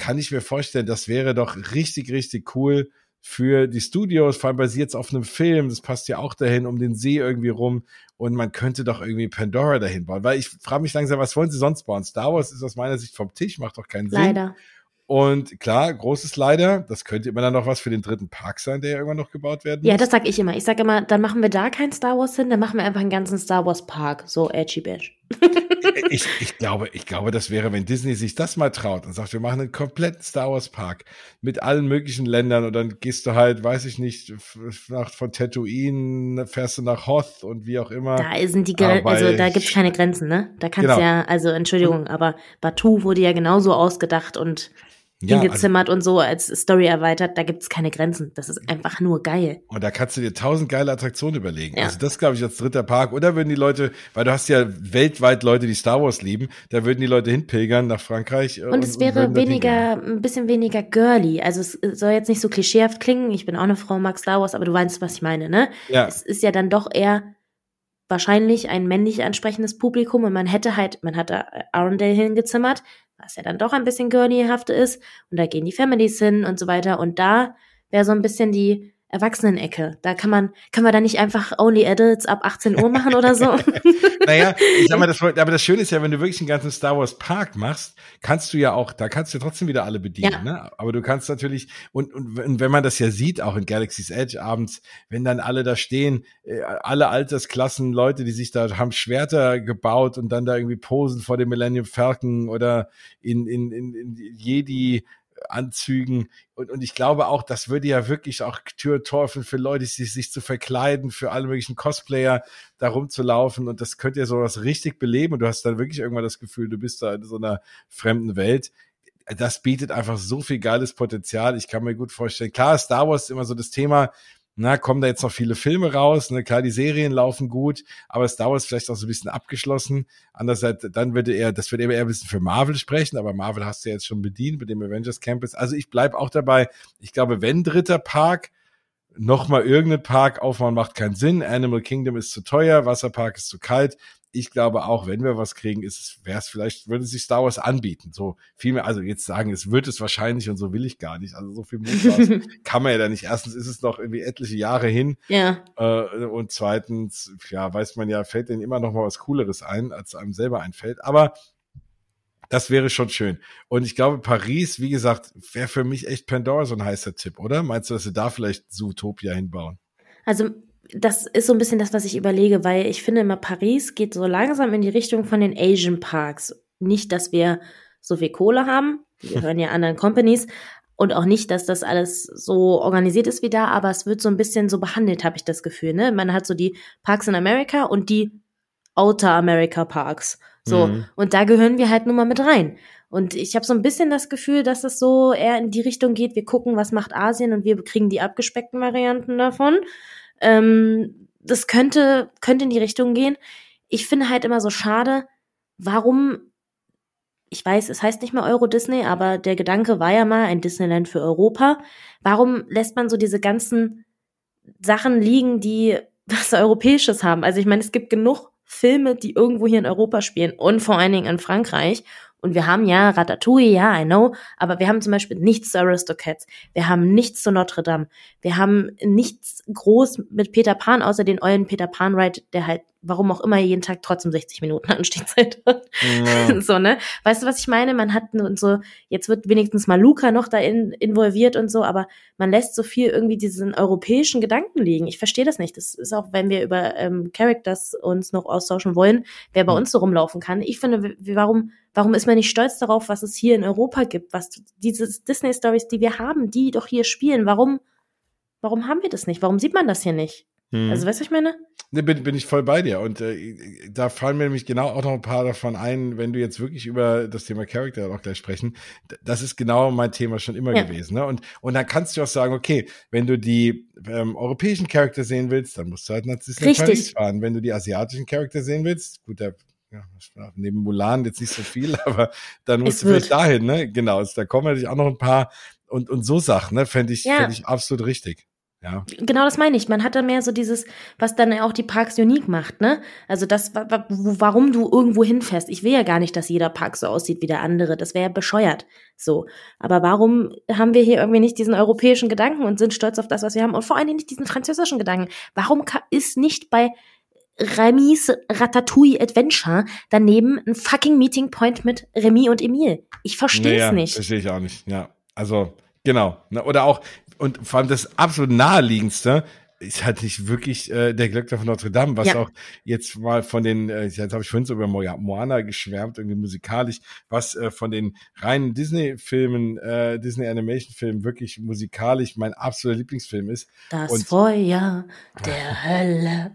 kann ich mir vorstellen, das wäre doch richtig, richtig cool für die Studios, vor allem bei sie jetzt auf einem Film, das passt ja auch dahin, um den See irgendwie rum und man könnte doch irgendwie Pandora dahin bauen, weil ich frage mich langsam, was wollen sie sonst bauen? Star Wars ist aus meiner Sicht vom Tisch, macht doch keinen Sinn. Leider. Und klar, großes Leider, das könnte immer dann noch was für den dritten Park sein, der ja irgendwann noch gebaut werden muss. Ja, das sag ich immer. Ich sag immer, dann machen wir da kein Star Wars hin, dann machen wir einfach einen ganzen Star Wars Park, so edgy bash. Ich, ich glaube, ich glaube, das wäre, wenn Disney sich das mal traut und sagt, wir machen einen kompletten Star Wars Park mit allen möglichen Ländern und dann gehst du halt, weiß ich nicht, nach, von Tatooine, fährst du nach Hoth und wie auch immer. Da sind die, Gre also da gibt's keine Grenzen, ne? Da kannst genau. ja, also Entschuldigung, aber Batu wurde ja genauso ausgedacht und ja, hingezimmert also, und so als Story erweitert, da gibt's keine Grenzen. Das ist einfach nur geil. Und da kannst du dir tausend geile Attraktionen überlegen. Ja. Also das glaube ich als dritter Park. Oder würden die Leute, weil du hast ja weltweit Leute, die Star Wars lieben, da würden die Leute hinpilgern nach Frankreich. Und, und es wäre und weniger, ein bisschen weniger girly. Also es soll jetzt nicht so klischeehaft klingen. Ich bin auch eine Frau, mag Star Wars, aber du weißt, was ich meine, ne? Ja. Es ist ja dann doch eher wahrscheinlich ein männlich ansprechendes Publikum und man hätte halt, man hat da Arundel hingezimmert, was ja dann doch ein bisschen Gurney-haft ist. Und da gehen die Families hin und so weiter. Und da wäre so ein bisschen die Erwachsenenecke. Da kann man, kann man da nicht einfach Only Adults ab 18 Uhr machen oder so? naja, ich sag mal, das, aber das Schöne ist ja, wenn du wirklich einen ganzen Star Wars Park machst, kannst du ja auch, da kannst du trotzdem wieder alle bedienen, ja. ne? Aber du kannst natürlich, und, und wenn man das ja sieht, auch in Galaxy's Edge abends, wenn dann alle da stehen, äh, alle Altersklassen, Leute, die sich da haben Schwerter gebaut und dann da irgendwie posen vor dem Millennium Falcon oder in, in, in, in Jedi Anzügen. Und, und ich glaube auch, das würde ja wirklich auch Tür torfen für Leute, die sich zu verkleiden, für alle möglichen Cosplayer da rumzulaufen. Und das könnte ja sowas richtig beleben. Und du hast dann wirklich irgendwann das Gefühl, du bist da in so einer fremden Welt das bietet einfach so viel geiles Potenzial. Ich kann mir gut vorstellen. Klar, Star Wars ist immer so das Thema, na, kommen da jetzt noch viele Filme raus, ne, klar, die Serien laufen gut, aber Star Wars vielleicht auch so ein bisschen abgeschlossen. Andererseits, dann würde er, das würde eher ein bisschen für Marvel sprechen, aber Marvel hast du ja jetzt schon bedient mit dem Avengers Campus. Also ich bleib auch dabei, ich glaube, wenn dritter Park, nochmal irgendeinen Park aufmachen macht keinen Sinn. Animal Kingdom ist zu teuer, Wasserpark ist zu kalt. Ich glaube auch, wenn wir was kriegen, ist es, wäre es vielleicht, würde sich Star Wars anbieten. So viel mehr, also jetzt sagen, es wird es wahrscheinlich und so will ich gar nicht. Also so viel Mutmaß kann man ja da nicht. Erstens ist es noch irgendwie etliche Jahre hin. Ja. Äh, und zweitens, ja, weiß man ja, fällt denen immer noch mal was Cooleres ein, als einem selber einfällt. Aber das wäre schon schön. Und ich glaube, Paris, wie gesagt, wäre für mich echt Pandora so ein heißer Tipp, oder? Meinst du, dass sie da vielleicht Zootopia hinbauen? Also das ist so ein bisschen das, was ich überlege, weil ich finde immer, Paris geht so langsam in die Richtung von den Asian Parks. Nicht, dass wir so viel Kohle haben, die gehören ja anderen Companies, und auch nicht, dass das alles so organisiert ist wie da, aber es wird so ein bisschen so behandelt, habe ich das Gefühl. Ne? Man hat so die Parks in America und die Outer America Parks. So, mhm. und da gehören wir halt nun mal mit rein. Und ich habe so ein bisschen das Gefühl, dass es so eher in die Richtung geht, wir gucken, was macht Asien und wir kriegen die abgespeckten Varianten davon. Ähm, das könnte, könnte in die Richtung gehen. Ich finde halt immer so schade, warum, ich weiß, es heißt nicht mehr Euro Disney, aber der Gedanke war ja mal ein Disneyland für Europa. Warum lässt man so diese ganzen Sachen liegen, die was Europäisches haben? Also ich meine, es gibt genug Filme, die irgendwo hier in Europa spielen und vor allen Dingen in Frankreich. Und wir haben ja Ratatouille, ja, I know, aber wir haben zum Beispiel nichts zu Aristocats. Wir haben nichts zu Notre Dame. Wir haben nichts groß mit Peter Pan, außer den euren Peter Pan Ride, der halt warum auch immer jeden Tag trotzdem 60 Minuten Anstehzeit hat. Ja. so, ne? Weißt du, was ich meine? Man hat so, jetzt wird wenigstens mal Luca noch da in, involviert und so, aber man lässt so viel irgendwie diesen europäischen Gedanken liegen. Ich verstehe das nicht. Das ist auch, wenn wir über ähm, Characters uns noch austauschen wollen, wer bei mhm. uns so rumlaufen kann. Ich finde, warum, warum ist man nicht stolz darauf, was es hier in Europa gibt, was diese Disney-Stories, die wir haben, die doch hier spielen, warum, warum haben wir das nicht? Warum sieht man das hier nicht? Hm. Also, weißt du, was ich meine? Ne, bin, bin ich voll bei dir. Und äh, da fallen mir nämlich genau auch noch ein paar davon ein, wenn du jetzt wirklich über das Thema Character auch gleich sprechen. Das ist genau mein Thema schon immer ja. gewesen. Ne? Und, und dann kannst du auch sagen, okay, wenn du die ähm, europäischen Charakter sehen willst, dann musst du halt nach Disney Paris fahren. Wenn du die asiatischen Charakter sehen willst, gut, der ja, neben Mulan jetzt nicht so viel, aber dann musst es du vielleicht dahin, ne? Genau, da kommen natürlich auch noch ein paar und, und so Sachen, ne? Fände ich, ja. fänd ich absolut richtig. Ja. Genau das meine ich. Man hat dann mehr so dieses, was dann auch die Parks unique macht, ne? Also das, warum du irgendwo hinfährst. Ich will ja gar nicht, dass jeder Park so aussieht wie der andere. Das wäre ja bescheuert. So. Aber warum haben wir hier irgendwie nicht diesen europäischen Gedanken und sind stolz auf das, was wir haben? Und vor allen Dingen nicht diesen französischen Gedanken. Warum ist nicht bei Remis Ratatouille Adventure daneben ein fucking Meeting Point mit Remy und Emile? Ich verstehe es naja, nicht. Verstehe ich auch nicht, ja. Also, Genau. Ne, oder auch, und vor allem das absolut naheliegendste ist halt nicht wirklich äh, der Glöckner von Notre Dame, was ja. auch jetzt mal von den, äh, jetzt habe ich vorhin so über Moana geschwärmt, irgendwie musikalisch, was äh, von den reinen Disney-Filmen, äh, Disney-Animation-Filmen wirklich musikalisch mein absoluter Lieblingsfilm ist. Das und, Feuer der Hölle.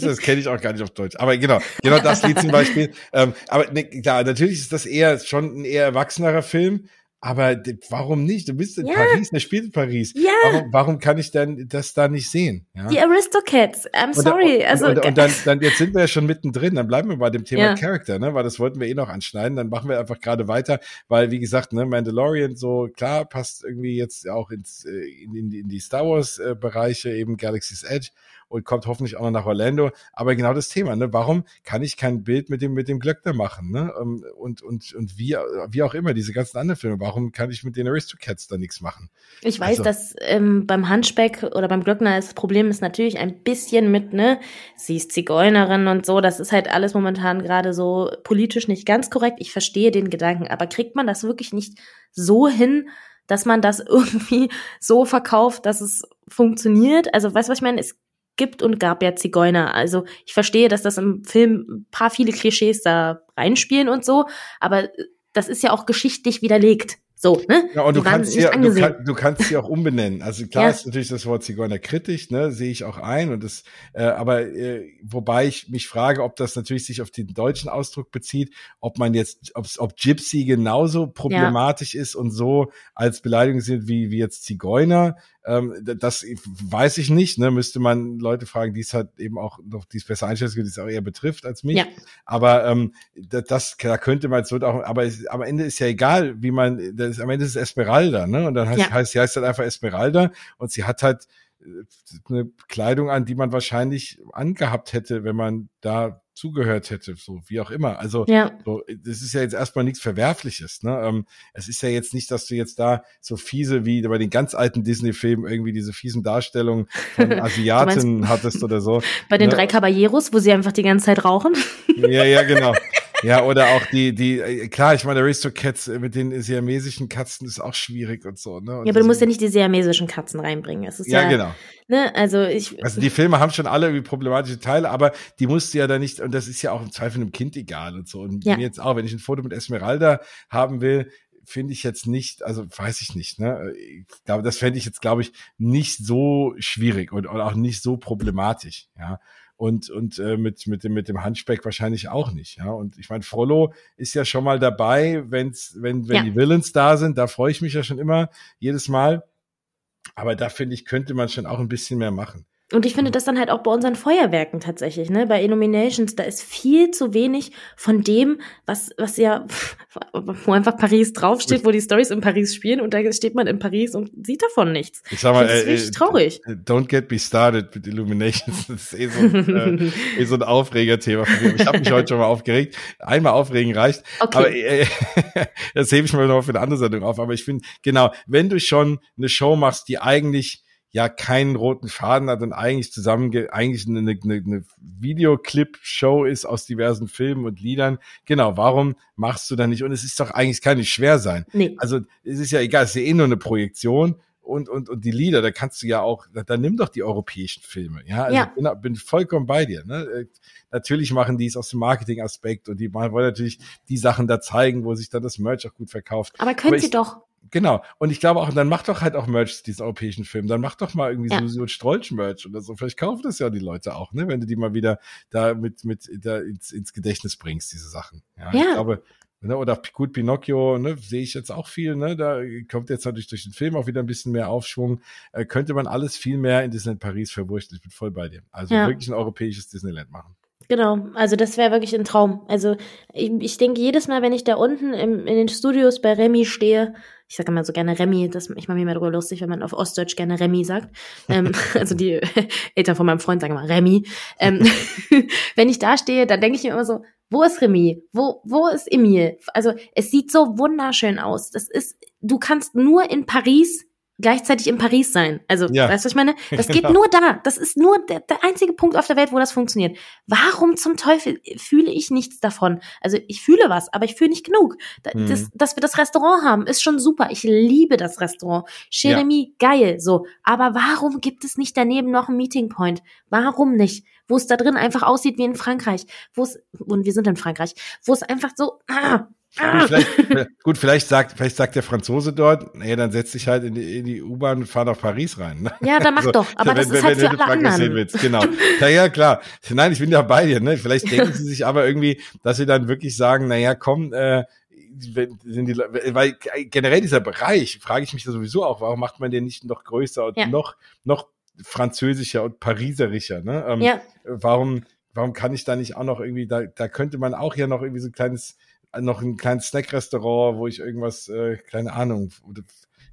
das kenne ich auch gar nicht auf Deutsch. Aber genau, genau das Lied zum Beispiel. Ähm, aber ne, klar, natürlich ist das eher schon ein eher erwachsenerer Film. Aber warum nicht? Du bist in ja. Paris, der spielt in Paris. Ja. Warum, warum kann ich denn das da nicht sehen? Ja? Die Aristocats, I'm sorry. Und, also, und, und, und dann, dann, jetzt sind wir ja schon mittendrin, dann bleiben wir bei dem Thema ja. Character, ne? Weil das wollten wir eh noch anschneiden. Dann machen wir einfach gerade weiter, weil, wie gesagt, ne, Mandalorian so, klar, passt irgendwie jetzt auch ins, äh, in, in, in die Star Wars-Bereiche, äh, eben Galaxy's Edge und kommt hoffentlich auch noch nach Orlando. Aber genau das Thema, ne? Warum kann ich kein Bild mit dem, mit dem Glöckner machen, ne? Ähm, und, und, und wie, wie auch immer, diese ganzen anderen Filme, warum kann ich mit den Aristocats da nichts machen? Ich weiß, also, dass ähm, beim Hunchback oder beim Glöckner das Problem ist natürlich ein bisschen mit, ne? Sie ist Zigeunerin und so. Das ist halt alles momentan gerade so politisch nicht ganz korrekt. Ich verstehe den Gedanken, aber kriegt man das wirklich nicht so hin, dass man das irgendwie so verkauft, dass es funktioniert. Also, weißt du, was ich meine? Es gibt und gab ja Zigeuner. Also ich verstehe, dass das im Film ein paar viele Klischees da reinspielen und so, aber das ist ja auch geschichtlich widerlegt. So, ne? Ja, und du kannst, sie, du, kann, du kannst sie auch umbenennen. Also klar ja. ist natürlich das Wort Zigeuner kritisch, ne, sehe ich auch ein. Und das, äh, aber äh, wobei ich mich frage, ob das natürlich sich auf den deutschen Ausdruck bezieht, ob man jetzt, ob Gypsy genauso problematisch ja. ist und so als Beleidigung sind wie, wie jetzt Zigeuner. Ähm, das weiß ich nicht, ne? Müsste man Leute fragen, die es halt eben auch noch, die es besser einschätzen können, die es auch eher betrifft als mich. Ja. Aber ähm, das, da könnte man, es wird auch, aber es, am Ende ist ja egal, wie man, das am Ende ist es Esmeralda, ne? Und dann heißt, ja. heißt sie heißt halt einfach Esmeralda und sie hat halt äh, eine Kleidung an, die man wahrscheinlich angehabt hätte, wenn man da zugehört hätte, so wie auch immer. Also ja. so, das ist ja jetzt erstmal nichts Verwerfliches. Ne? Ähm, es ist ja jetzt nicht, dass du jetzt da so fiese wie bei den ganz alten Disney-Filmen irgendwie diese fiesen Darstellungen von Asiaten hattest oder so. Bei den ne? drei Caballeros, wo sie einfach die ganze Zeit rauchen. Ja, ja, genau. Ja, oder auch die, die, äh, klar, ich meine, Aristocats mit den siamesischen Katzen ist auch schwierig und so, ne? Und ja, aber du musst ja nicht die siamesischen Katzen reinbringen. Es ist ja, ja genau. Ne, also ich. Also die Filme haben schon alle irgendwie problematische Teile, aber die musst du ja da nicht, und das ist ja auch im Zweifel einem Kind egal und so. Und ja. mir jetzt auch, wenn ich ein Foto mit Esmeralda haben will, finde ich jetzt nicht, also weiß ich nicht, ne? Ich glaube, das fände ich jetzt, glaube ich, nicht so schwierig und, und auch nicht so problematisch, ja und und äh, mit mit dem mit dem Hunchback wahrscheinlich auch nicht. Ja und ich meine, Frollo ist ja schon mal dabei, wenn's wenn wenn ja. die Villains da sind, da freue ich mich ja schon immer jedes Mal. Aber da finde ich könnte man schon auch ein bisschen mehr machen. Und ich finde das dann halt auch bei unseren Feuerwerken tatsächlich, ne? Bei Illuminations, da ist viel zu wenig von dem, was, was ja, wo einfach Paris draufsteht, wo die Stories in Paris spielen und da steht man in Paris und sieht davon nichts. Ich sag mal, das ist richtig äh, traurig. Don't get me started mit Illuminations. Das ist eh so ein, äh, eh so ein Aufregerthema von mir. Ich habe mich heute schon mal aufgeregt. Einmal aufregen reicht. Okay. Aber äh, das hebe ich mir noch für eine andere Sendung auf. Aber ich finde, genau, wenn du schon eine Show machst, die eigentlich ja keinen roten Faden hat und eigentlich zusammen eigentlich eine, eine, eine Videoclip-Show ist aus diversen Filmen und Liedern. Genau, warum machst du da nicht? Und es ist doch eigentlich kann nicht schwer sein. Nee. Also es ist ja egal, es ist ja eh nur eine Projektion und, und, und die Lieder, da kannst du ja auch, da, da nimm doch die europäischen Filme. Ja, also ja. Bin, bin vollkommen bei dir. Ne? Äh, natürlich machen die es aus dem Marketing-Aspekt und die wollen natürlich die Sachen da zeigen, wo sich dann das Merch auch gut verkauft. Aber können Aber sie doch. Genau. Und ich glaube auch, dann macht doch halt auch Merch diesen europäischen Film. Dann macht doch mal irgendwie ja. so, so ein Strolch-Merch oder so. Vielleicht kaufen das ja die Leute auch, ne? Wenn du die mal wieder da mit, mit da ins, ins Gedächtnis bringst, diese Sachen. Ja, ja. ich glaube, ne? oder gut Pinocchio, ne? Sehe ich jetzt auch viel, ne? Da kommt jetzt natürlich durch den Film auch wieder ein bisschen mehr Aufschwung. Äh, könnte man alles viel mehr in Disneyland Paris verwursten. Ich bin voll bei dir. Also ja. wirklich ein europäisches Disneyland machen. Genau, also das wäre wirklich ein Traum. Also ich, ich denke jedes Mal, wenn ich da unten im, in den Studios bei Remy stehe, ich sage immer so gerne Remy, das, ich mache mir immer darüber lustig, wenn man auf Ostdeutsch gerne Remy sagt. ähm, also die Eltern von meinem Freund sagen immer Remy. Ähm, wenn ich da stehe, dann denke ich mir immer so, wo ist Remy? Wo, wo ist Emil? Also es sieht so wunderschön aus. Das ist, du kannst nur in Paris gleichzeitig in Paris sein. Also, ja. weißt du, was ich meine? Das geht nur da. Das ist nur der, der einzige Punkt auf der Welt, wo das funktioniert. Warum zum Teufel fühle ich nichts davon? Also, ich fühle was, aber ich fühle nicht genug. Mhm. Das, dass wir das Restaurant haben, ist schon super. Ich liebe das Restaurant. Jeremy, ja. geil, so. Aber warum gibt es nicht daneben noch einen Meeting Point? Warum nicht? Wo es da drin einfach aussieht wie in Frankreich. Wo es, und wir sind in Frankreich, wo es einfach so, ah, Gut vielleicht, gut, vielleicht sagt, vielleicht sagt der Franzose dort, nee, dann setz dich halt in die, in die U-Bahn und fahr nach Paris rein. Ne? Ja, dann mach also, doch. Aber wenn, das ist wenn, halt wenn für alle anderen. Sehen willst, genau. ja, ja, klar. Nein, ich bin ja bei dir. Ne? Vielleicht denken sie sich aber irgendwie, dass sie dann wirklich sagen, na ja, komm, äh, sind die, weil generell dieser Bereich, frage ich mich da sowieso auch, warum macht man den nicht noch größer und ja. noch, noch französischer und pariserischer? Ne? Ähm, ja. Warum, warum kann ich da nicht auch noch irgendwie, da, da könnte man auch ja noch irgendwie so ein kleines noch ein kleines Snack-Restaurant, wo ich irgendwas, äh, keine Ahnung,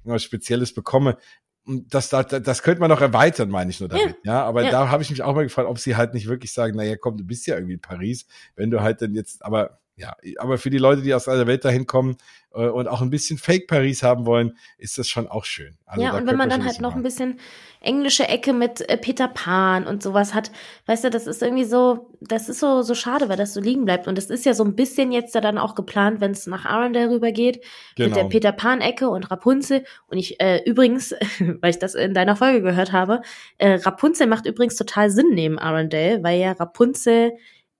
irgendwas Spezielles bekomme. Und das, das, das könnte man noch erweitern, meine ich nur damit. Ja, ja aber ja. da habe ich mich auch mal gefragt, ob sie halt nicht wirklich sagen, naja, komm, du bist ja irgendwie in Paris, wenn du halt dann jetzt, aber ja, aber für die Leute, die aus aller Welt dahin kommen äh, und auch ein bisschen Fake Paris haben wollen, ist das schon auch schön. Also ja, und wenn man dann halt noch ein bisschen englische Ecke mit äh, Peter Pan und sowas hat, weißt du, das ist irgendwie so, das ist so so schade, weil das so liegen bleibt und das ist ja so ein bisschen jetzt da dann auch geplant, wenn es nach Arendelle rübergeht genau. mit der genau. Peter Pan Ecke und Rapunzel und ich äh, übrigens, weil ich das in deiner Folge gehört habe, äh, Rapunzel macht übrigens total Sinn neben Arendelle, weil ja Rapunzel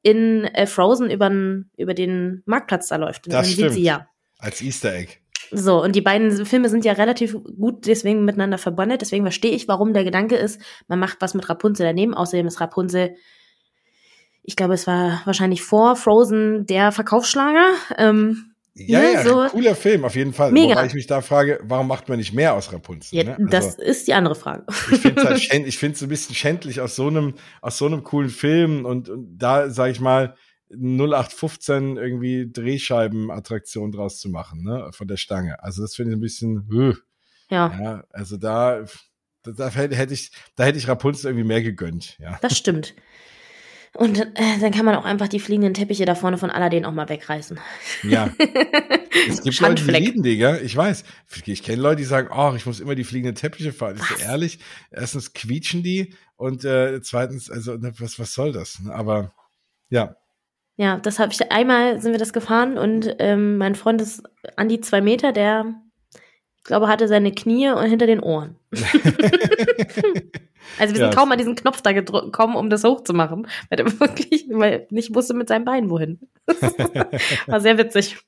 in äh, Frozen übern, über den Marktplatz da läuft. Und das stimmt. sieht sie ja. Als Easter Egg. So, und die beiden Filme sind ja relativ gut deswegen miteinander verbunden. Deswegen verstehe ich, warum der Gedanke ist, man macht was mit Rapunzel daneben. Außerdem ist Rapunzel, ich glaube, es war wahrscheinlich vor Frozen der Verkaufsschlager. Ähm, ja, ne, ja, so cooler Film, auf jeden Fall. Mega. Wobei ich mich da frage, warum macht man nicht mehr aus Rapunzel? Ja, ne? also, das ist die andere Frage. Ich finde es halt, ein bisschen schändlich aus so einem, aus so einem coolen Film und, und da sage ich mal, 0815 irgendwie Drehscheiben-Attraktion draus zu machen, ne, von der Stange. Also das finde ich ein bisschen, uh, ja. ja. Also da, da hätte ich, da hätte ich Rapunzel irgendwie mehr gegönnt, ja. Das stimmt. Und äh, dann kann man auch einfach die fliegenden Teppiche da vorne von Aladdin auch mal wegreißen. Ja. Es gibt Leute, die lieben die, gell? Ich weiß. Ich kenne Leute, die sagen, oh, ich muss immer die fliegenden Teppiche fahren. Ich so ehrlich, erstens quietschen die und äh, zweitens, also ne, was, was soll das? Aber ja. Ja, das habe ich einmal sind wir das gefahren und ähm, mein Freund ist an die zwei Meter, der ich glaube, hatte seine Knie und hinter den Ohren. also wir sind ja. kaum an diesen Knopf da gekommen, um das hochzumachen, weil er wirklich weil nicht wusste mit seinem Bein wohin. War sehr witzig.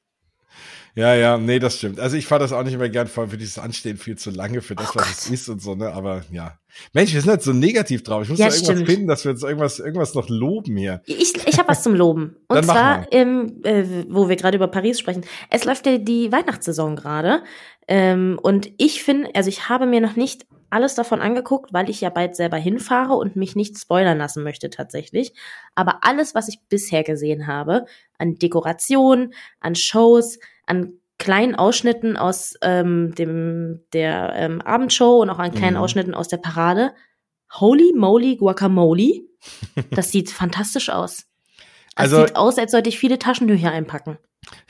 Ja, ja, nee, das stimmt. Also ich fahre das auch nicht mehr gern, vor allem für dieses Anstehen viel zu lange für das, oh was es ist und so, ne? Aber ja. Mensch, wir sind halt so negativ drauf. Ich muss ja, da irgendwas stimmt. finden, dass wir uns irgendwas, irgendwas noch loben hier. Ich, ich habe was zum Loben. Und Dann zwar, ähm, äh, wo wir gerade über Paris sprechen. Es läuft ja die Weihnachtssaison gerade. Ähm, und ich finde, also ich habe mir noch nicht alles davon angeguckt, weil ich ja bald selber hinfahre und mich nicht spoilern lassen möchte tatsächlich. Aber alles, was ich bisher gesehen habe, an Dekoration, an Shows, an kleinen Ausschnitten aus ähm, dem der ähm, Abendshow und auch an kleinen mhm. Ausschnitten aus der Parade. Holy moly guacamole. Das sieht fantastisch aus. Das also, sieht aus, als sollte ich viele Taschentücher einpacken.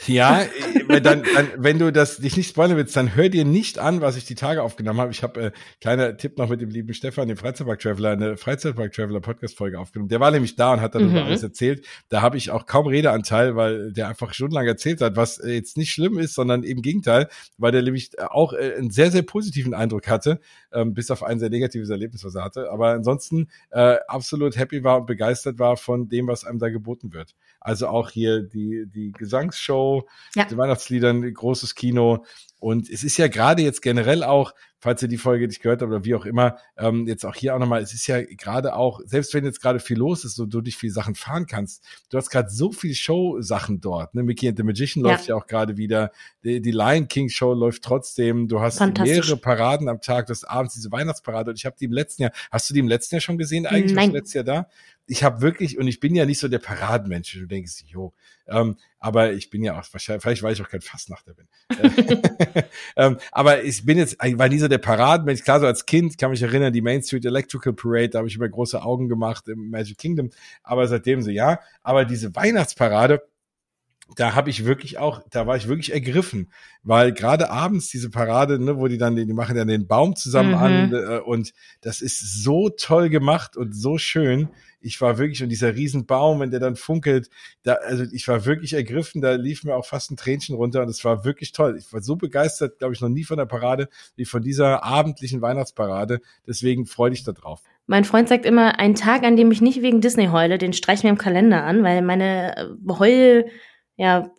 Ja, dann, dann, wenn du das dich nicht spoilern willst, dann hör dir nicht an, was ich die Tage aufgenommen habe. Ich habe äh, kleiner Tipp noch mit dem lieben Stefan, dem Freizeitpark Traveler, eine Freizeitpark Traveler Podcast Folge aufgenommen. Der war nämlich da und hat darüber mhm. alles erzählt. Da habe ich auch kaum Redeanteil, weil der einfach stundenlang erzählt hat, was äh, jetzt nicht schlimm ist, sondern im Gegenteil, weil der nämlich auch äh, einen sehr sehr positiven Eindruck hatte, ähm, bis auf ein sehr negatives Erlebnis, was er hatte. Aber ansonsten äh, absolut happy war und begeistert war von dem, was einem da geboten wird. Also auch hier die die Gesangs Weihnachtsshow, ja. die Weihnachtsliedern, großes Kino. Und es ist ja gerade jetzt generell auch, falls ihr die Folge nicht gehört habt oder wie auch immer, ähm, jetzt auch hier auch nochmal, es ist ja gerade auch, selbst wenn jetzt gerade viel los ist und du dich viele Sachen fahren kannst, du hast gerade so viel Show-Sachen dort. Ne? Mickey and the Magician ja. läuft ja auch gerade wieder, die, die, Lion King Show läuft trotzdem, du hast mehrere Paraden am Tag, du hast abends diese Weihnachtsparade und ich habe die im letzten Jahr, hast du die im letzten Jahr schon gesehen eigentlich? Nein. letztes Jahr da? Ich habe wirklich, und ich bin ja nicht so der Paradenmensch, du denkst, jo, ähm, aber ich bin ja auch wahrscheinlich, vielleicht weil ich auch kein Fastnachter bin. ähm, aber ich bin jetzt, ich war nie so der Paradenmensch. Klar, so als Kind kann mich erinnern, die Main Street Electrical Parade, da habe ich immer große Augen gemacht im Magic Kingdom. Aber seitdem so, ja. Aber diese Weihnachtsparade, da habe ich wirklich auch, da war ich wirklich ergriffen, weil gerade abends diese Parade, ne, wo die dann, die machen dann den Baum zusammen mhm. an äh, und das ist so toll gemacht und so schön ich war wirklich, und dieser Riesenbaum, wenn der dann funkelt, da, also ich war wirklich ergriffen, da lief mir auch fast ein Tränchen runter und es war wirklich toll. Ich war so begeistert, glaube ich, noch nie von der Parade wie von dieser abendlichen Weihnachtsparade. Deswegen freue ich da drauf. Mein Freund sagt immer, ein Tag, an dem ich nicht wegen Disney heule, den streiche mir im Kalender an, weil meine äh, Heul, ja,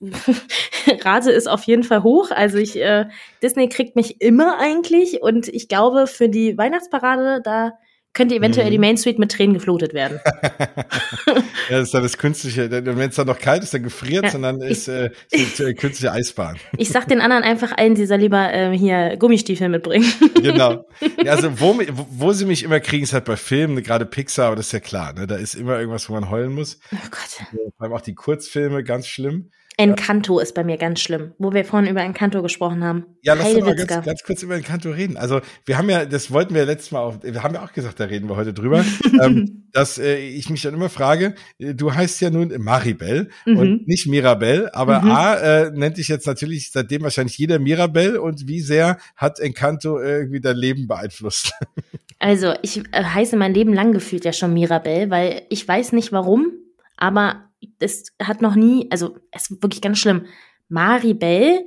Rate ist auf jeden Fall hoch. Also ich, äh, Disney kriegt mich immer eigentlich und ich glaube, für die Weihnachtsparade, da könnte eventuell mhm. die Main Street mit Tränen geflutet werden. ja, das ist dann das künstliche, wenn es dann noch kalt ist, dann gefriert, ja, sondern ist, äh, ist äh, künstliche Eisbahn. Ich sag den anderen einfach ein, sie soll lieber äh, hier Gummistiefel mitbringen. genau. Ja, also wo, wo sie mich immer kriegen, ist halt bei Filmen, gerade Pixar, aber das ist ja klar, ne? Da ist immer irgendwas, wo man heulen muss. Oh Gott. Vor allem auch die Kurzfilme, ganz schlimm. Encanto ist bei mir ganz schlimm, wo wir vorhin über Encanto gesprochen haben. Ja, lass uns mal ganz, ganz, kurz über Encanto reden. Also wir haben ja, das wollten wir letztes Mal auch, wir haben ja auch gesagt, da reden wir heute drüber, ähm, dass äh, ich mich dann immer frage, äh, du heißt ja nun Maribel mhm. und nicht Mirabel, aber mhm. A äh, nennt dich jetzt natürlich seitdem wahrscheinlich jeder Mirabel und wie sehr hat Encanto irgendwie dein Leben beeinflusst? Also ich äh, heiße mein Leben lang gefühlt ja schon Mirabel, weil ich weiß nicht warum, aber das hat noch nie, also es ist wirklich ganz schlimm. Maribel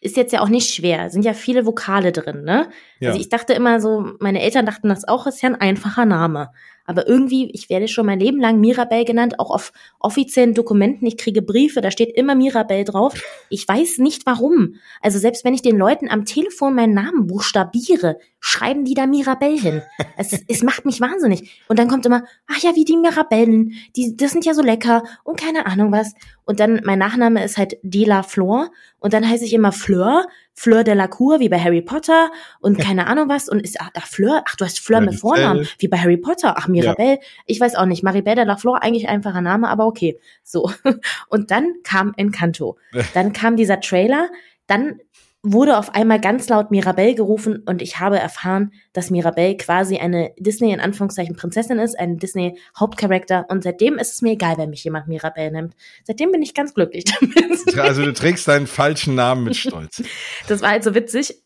ist jetzt ja auch nicht schwer, sind ja viele Vokale drin, ne? Ja. Also ich dachte immer so, meine Eltern dachten das auch, ist ja ein einfacher Name. Aber irgendwie, ich werde schon mein Leben lang Mirabelle genannt, auch auf offiziellen Dokumenten. Ich kriege Briefe, da steht immer Mirabelle drauf. Ich weiß nicht warum. Also selbst wenn ich den Leuten am Telefon meinen Namen buchstabiere, schreiben die da Mirabelle hin. Es, es macht mich wahnsinnig. Und dann kommt immer, ach ja, wie die Mirabellen, die, das sind ja so lecker und keine Ahnung was. Und dann, mein Nachname ist halt Dela Flor und dann heiße ich immer Fleur, Fleur de la Cour, wie bei Harry Potter und keine Ahnung was und ist, ach, ach Fleur, ach, du hast Fleur mit Vornamen, wie bei Harry Potter, ach, Mirabelle, ja. ich weiß auch nicht, Maribel de la Flor, eigentlich einfacher Name, aber okay, so. Und dann kam Encanto, dann kam dieser Trailer, dann wurde auf einmal ganz laut Mirabelle gerufen und ich habe erfahren, dass Mirabelle quasi eine Disney in Anführungszeichen Prinzessin ist, ein Disney Hauptcharakter und seitdem ist es mir egal, wenn mich jemand Mirabelle nennt. Seitdem bin ich ganz glücklich damit. Also du trägst deinen falschen Namen mit Stolz. Das war halt so witzig.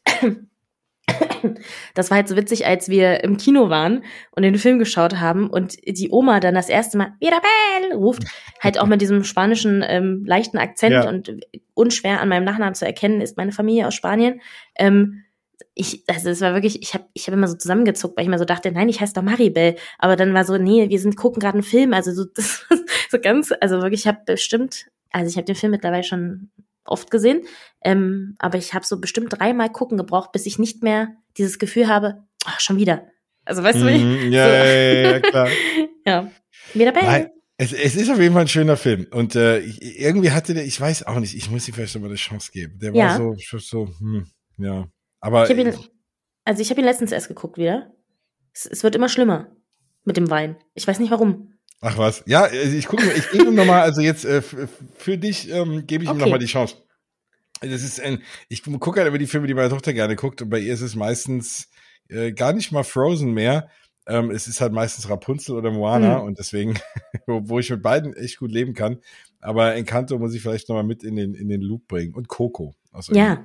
Das war halt so witzig, als wir im Kino waren und den Film geschaut haben und die Oma dann das erste Mal Mirabel ruft, halt auch mit diesem spanischen ähm, leichten Akzent ja. und unschwer an meinem Nachnamen zu erkennen ist meine Familie aus Spanien. Ähm, ich, also es war wirklich, ich habe ich hab immer so zusammengezuckt, weil ich immer so dachte, nein, ich heiße doch Maribel. Aber dann war so, nee, wir sind gucken gerade einen Film, also so, das, so ganz, also wirklich, ich habe bestimmt, also ich habe den Film mittlerweile schon oft gesehen. Ähm, aber ich habe so bestimmt dreimal gucken gebraucht, bis ich nicht mehr dieses Gefühl habe, ach, schon wieder. Also weißt mm, du, wie? Mhm, ja, so. ja, ja, klar. ja. Wieder bei. Es, es ist auf jeden Fall ein schöner Film. Und äh, irgendwie hatte der, ich weiß auch nicht, ich muss ihm vielleicht noch mal eine Chance geben. Der ja. war so, so, hm, ja. Aber. Ich ihn, also ich habe ihn letztens erst geguckt wieder. Es, es wird immer schlimmer mit dem Wein. Ich weiß nicht warum. Ach was. Ja, also ich gucke, ich gebe ihm nochmal, also jetzt äh, für dich ähm, gebe ich okay. ihm nochmal die Chance. Das ist ein, ich gucke halt über die Filme, die meine Tochter gerne guckt und bei ihr ist es meistens äh, gar nicht mal Frozen mehr. Ähm, es ist halt meistens Rapunzel oder Moana mhm. und deswegen, wo, wo, ich mit beiden echt gut leben kann. Aber Encanto muss ich vielleicht nochmal mit in den, in den Loop bringen. Und Coco. ja,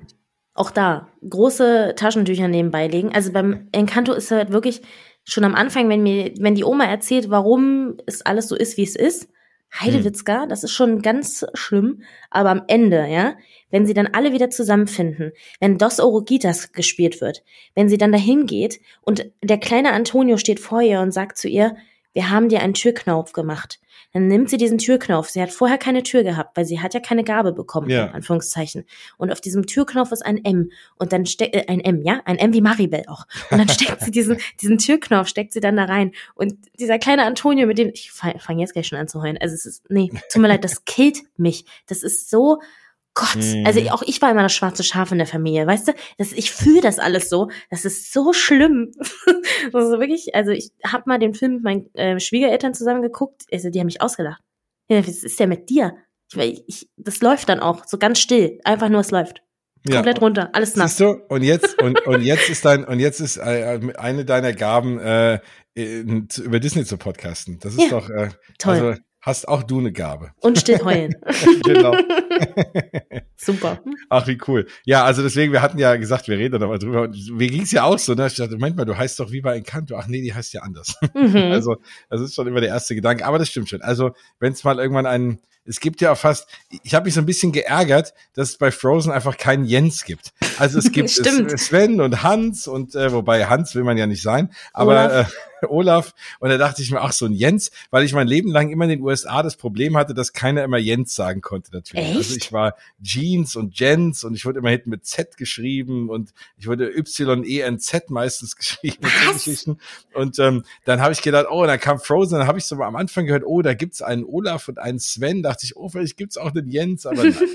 auch da. Große Taschentücher nebenbei legen. Also beim Encanto ist halt wirklich, schon am Anfang, wenn mir, wenn die Oma erzählt, warum es alles so ist, wie es ist, Heidewitzka, hm. das ist schon ganz schlimm, aber am Ende, ja, wenn sie dann alle wieder zusammenfinden, wenn Dos Orogitas gespielt wird, wenn sie dann dahin geht und der kleine Antonio steht vor ihr und sagt zu ihr, wir haben dir einen Türknauf gemacht. Dann nimmt sie diesen Türknopf. Sie hat vorher keine Tür gehabt, weil sie hat ja keine Gabe bekommen, ja. in Anführungszeichen. Und auf diesem Türknopf ist ein M. Und dann steckt, äh, ein M, ja? Ein M wie Maribel auch. Und dann steckt sie diesen, diesen Türknopf, steckt sie dann da rein. Und dieser kleine Antonio, mit dem, ich fange fang jetzt gleich schon an zu heulen. Also es ist, nee, tut mir leid, das killt mich. Das ist so, Gott, mhm. also auch ich war immer das schwarze Schaf in der Familie, weißt du? Das, ich fühle das alles so. Das ist so schlimm. also wirklich, also ich habe mal den Film mit meinen äh, Schwiegereltern zusammen geguckt. Also die haben mich ausgelacht. Ja, was ist der mit dir? Ich, ich, das läuft dann auch so ganz still. Einfach nur, es läuft. Komplett ja. runter, alles nass. Siehst du? Und jetzt und, und jetzt ist dein und jetzt ist äh, eine deiner Gaben äh, über Disney zu podcasten. Das ist ja. doch äh, toll. Also, hast auch du eine Gabe. Und still heulen. genau. Super. Ach, wie cool. Ja, also deswegen, wir hatten ja gesagt, wir reden mal drüber. Mir ging es ja auch so, ne? Ich dachte, Moment mal, du heißt doch wie bei Encanto. Ach nee, die heißt ja anders. Mhm. Also, das ist schon immer der erste Gedanke. Aber das stimmt schon. Also, wenn es mal irgendwann einen es gibt ja fast, ich habe mich so ein bisschen geärgert, dass es bei Frozen einfach keinen Jens gibt. Also es gibt Sven und Hans und äh, wobei Hans will man ja nicht sein, aber Olaf. Äh, Olaf und da dachte ich mir, ach so ein Jens, weil ich mein Leben lang immer in den USA das Problem hatte, dass keiner immer Jens sagen konnte natürlich. Echt? Also ich war Jeans und Jens und ich wurde immer hinten mit Z geschrieben und ich wurde Y E N Z meistens geschrieben Was? und ähm, dann habe ich gedacht, oh, und dann kam Frozen, dann habe ich so am Anfang gehört, oh, da gibt's einen Olaf und einen Sven, dachte ich, oh, vielleicht gibt's auch einen Jens, aber nein.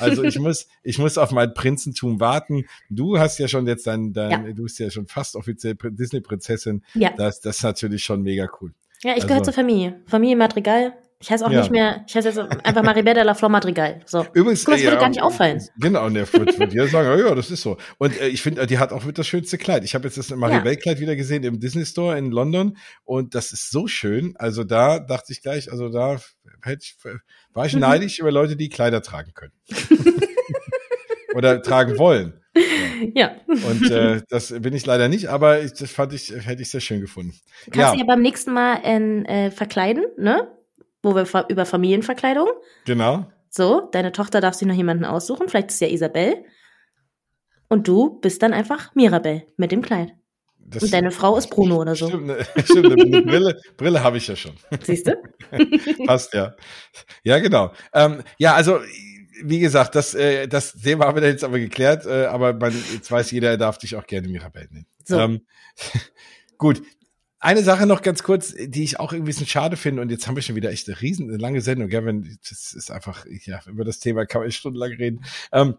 Also ich muss, ich muss auf mein Prinzentum warten. Du hast ja schon jetzt dein, dein ja. du bist ja schon fast offiziell Disney-Prinzessin. Ja. Das, das ist natürlich schon mega cool. Ja, ich also, gehöre zur Familie. Familie Madrigal. Ich heiße auch ja. nicht mehr, ich heiße jetzt einfach Maribel de la Flor Madrigal. So. Übrigens, Guck, das würde ja, gar nicht auffallen. Genau, wird, wird jeder sagen, ja, das ist so. Und äh, ich finde, die hat auch mit das schönste Kleid. Ich habe jetzt das Maribel-Kleid wieder gesehen im Disney Store in London und das ist so schön. Also da dachte ich gleich, also da hätte ich, war ich mhm. neidisch über Leute, die Kleider tragen können. Oder tragen wollen. Ja. Und äh, das bin ich leider nicht, aber ich, das fand ich, hätte ich sehr schön gefunden. Kannst ja. du ja beim nächsten Mal in, äh, verkleiden, ne? Wo wir über Familienverkleidung. Genau. So, deine Tochter darf sich noch jemanden aussuchen, vielleicht ist ja Isabel. Und du bist dann einfach Mirabel mit dem Kleid. Das und deine Frau ist Bruno oder so. Stimmt, ne, stimmt eine Brille, Brille habe ich ja schon. Siehst du? Passt ja. Ja, genau. Ähm, ja, also wie gesagt, das, äh, das Thema haben wir jetzt aber geklärt, äh, aber man, jetzt weiß jeder, er darf dich auch gerne Mirabelle nennen. So. Ähm, gut. Eine Sache noch ganz kurz, die ich auch irgendwie ein bisschen schade finde, und jetzt haben wir schon wieder echt eine riesen, eine lange Sendung, wenn, das ist einfach, ja, über das Thema kann man stundenlang reden. Ähm,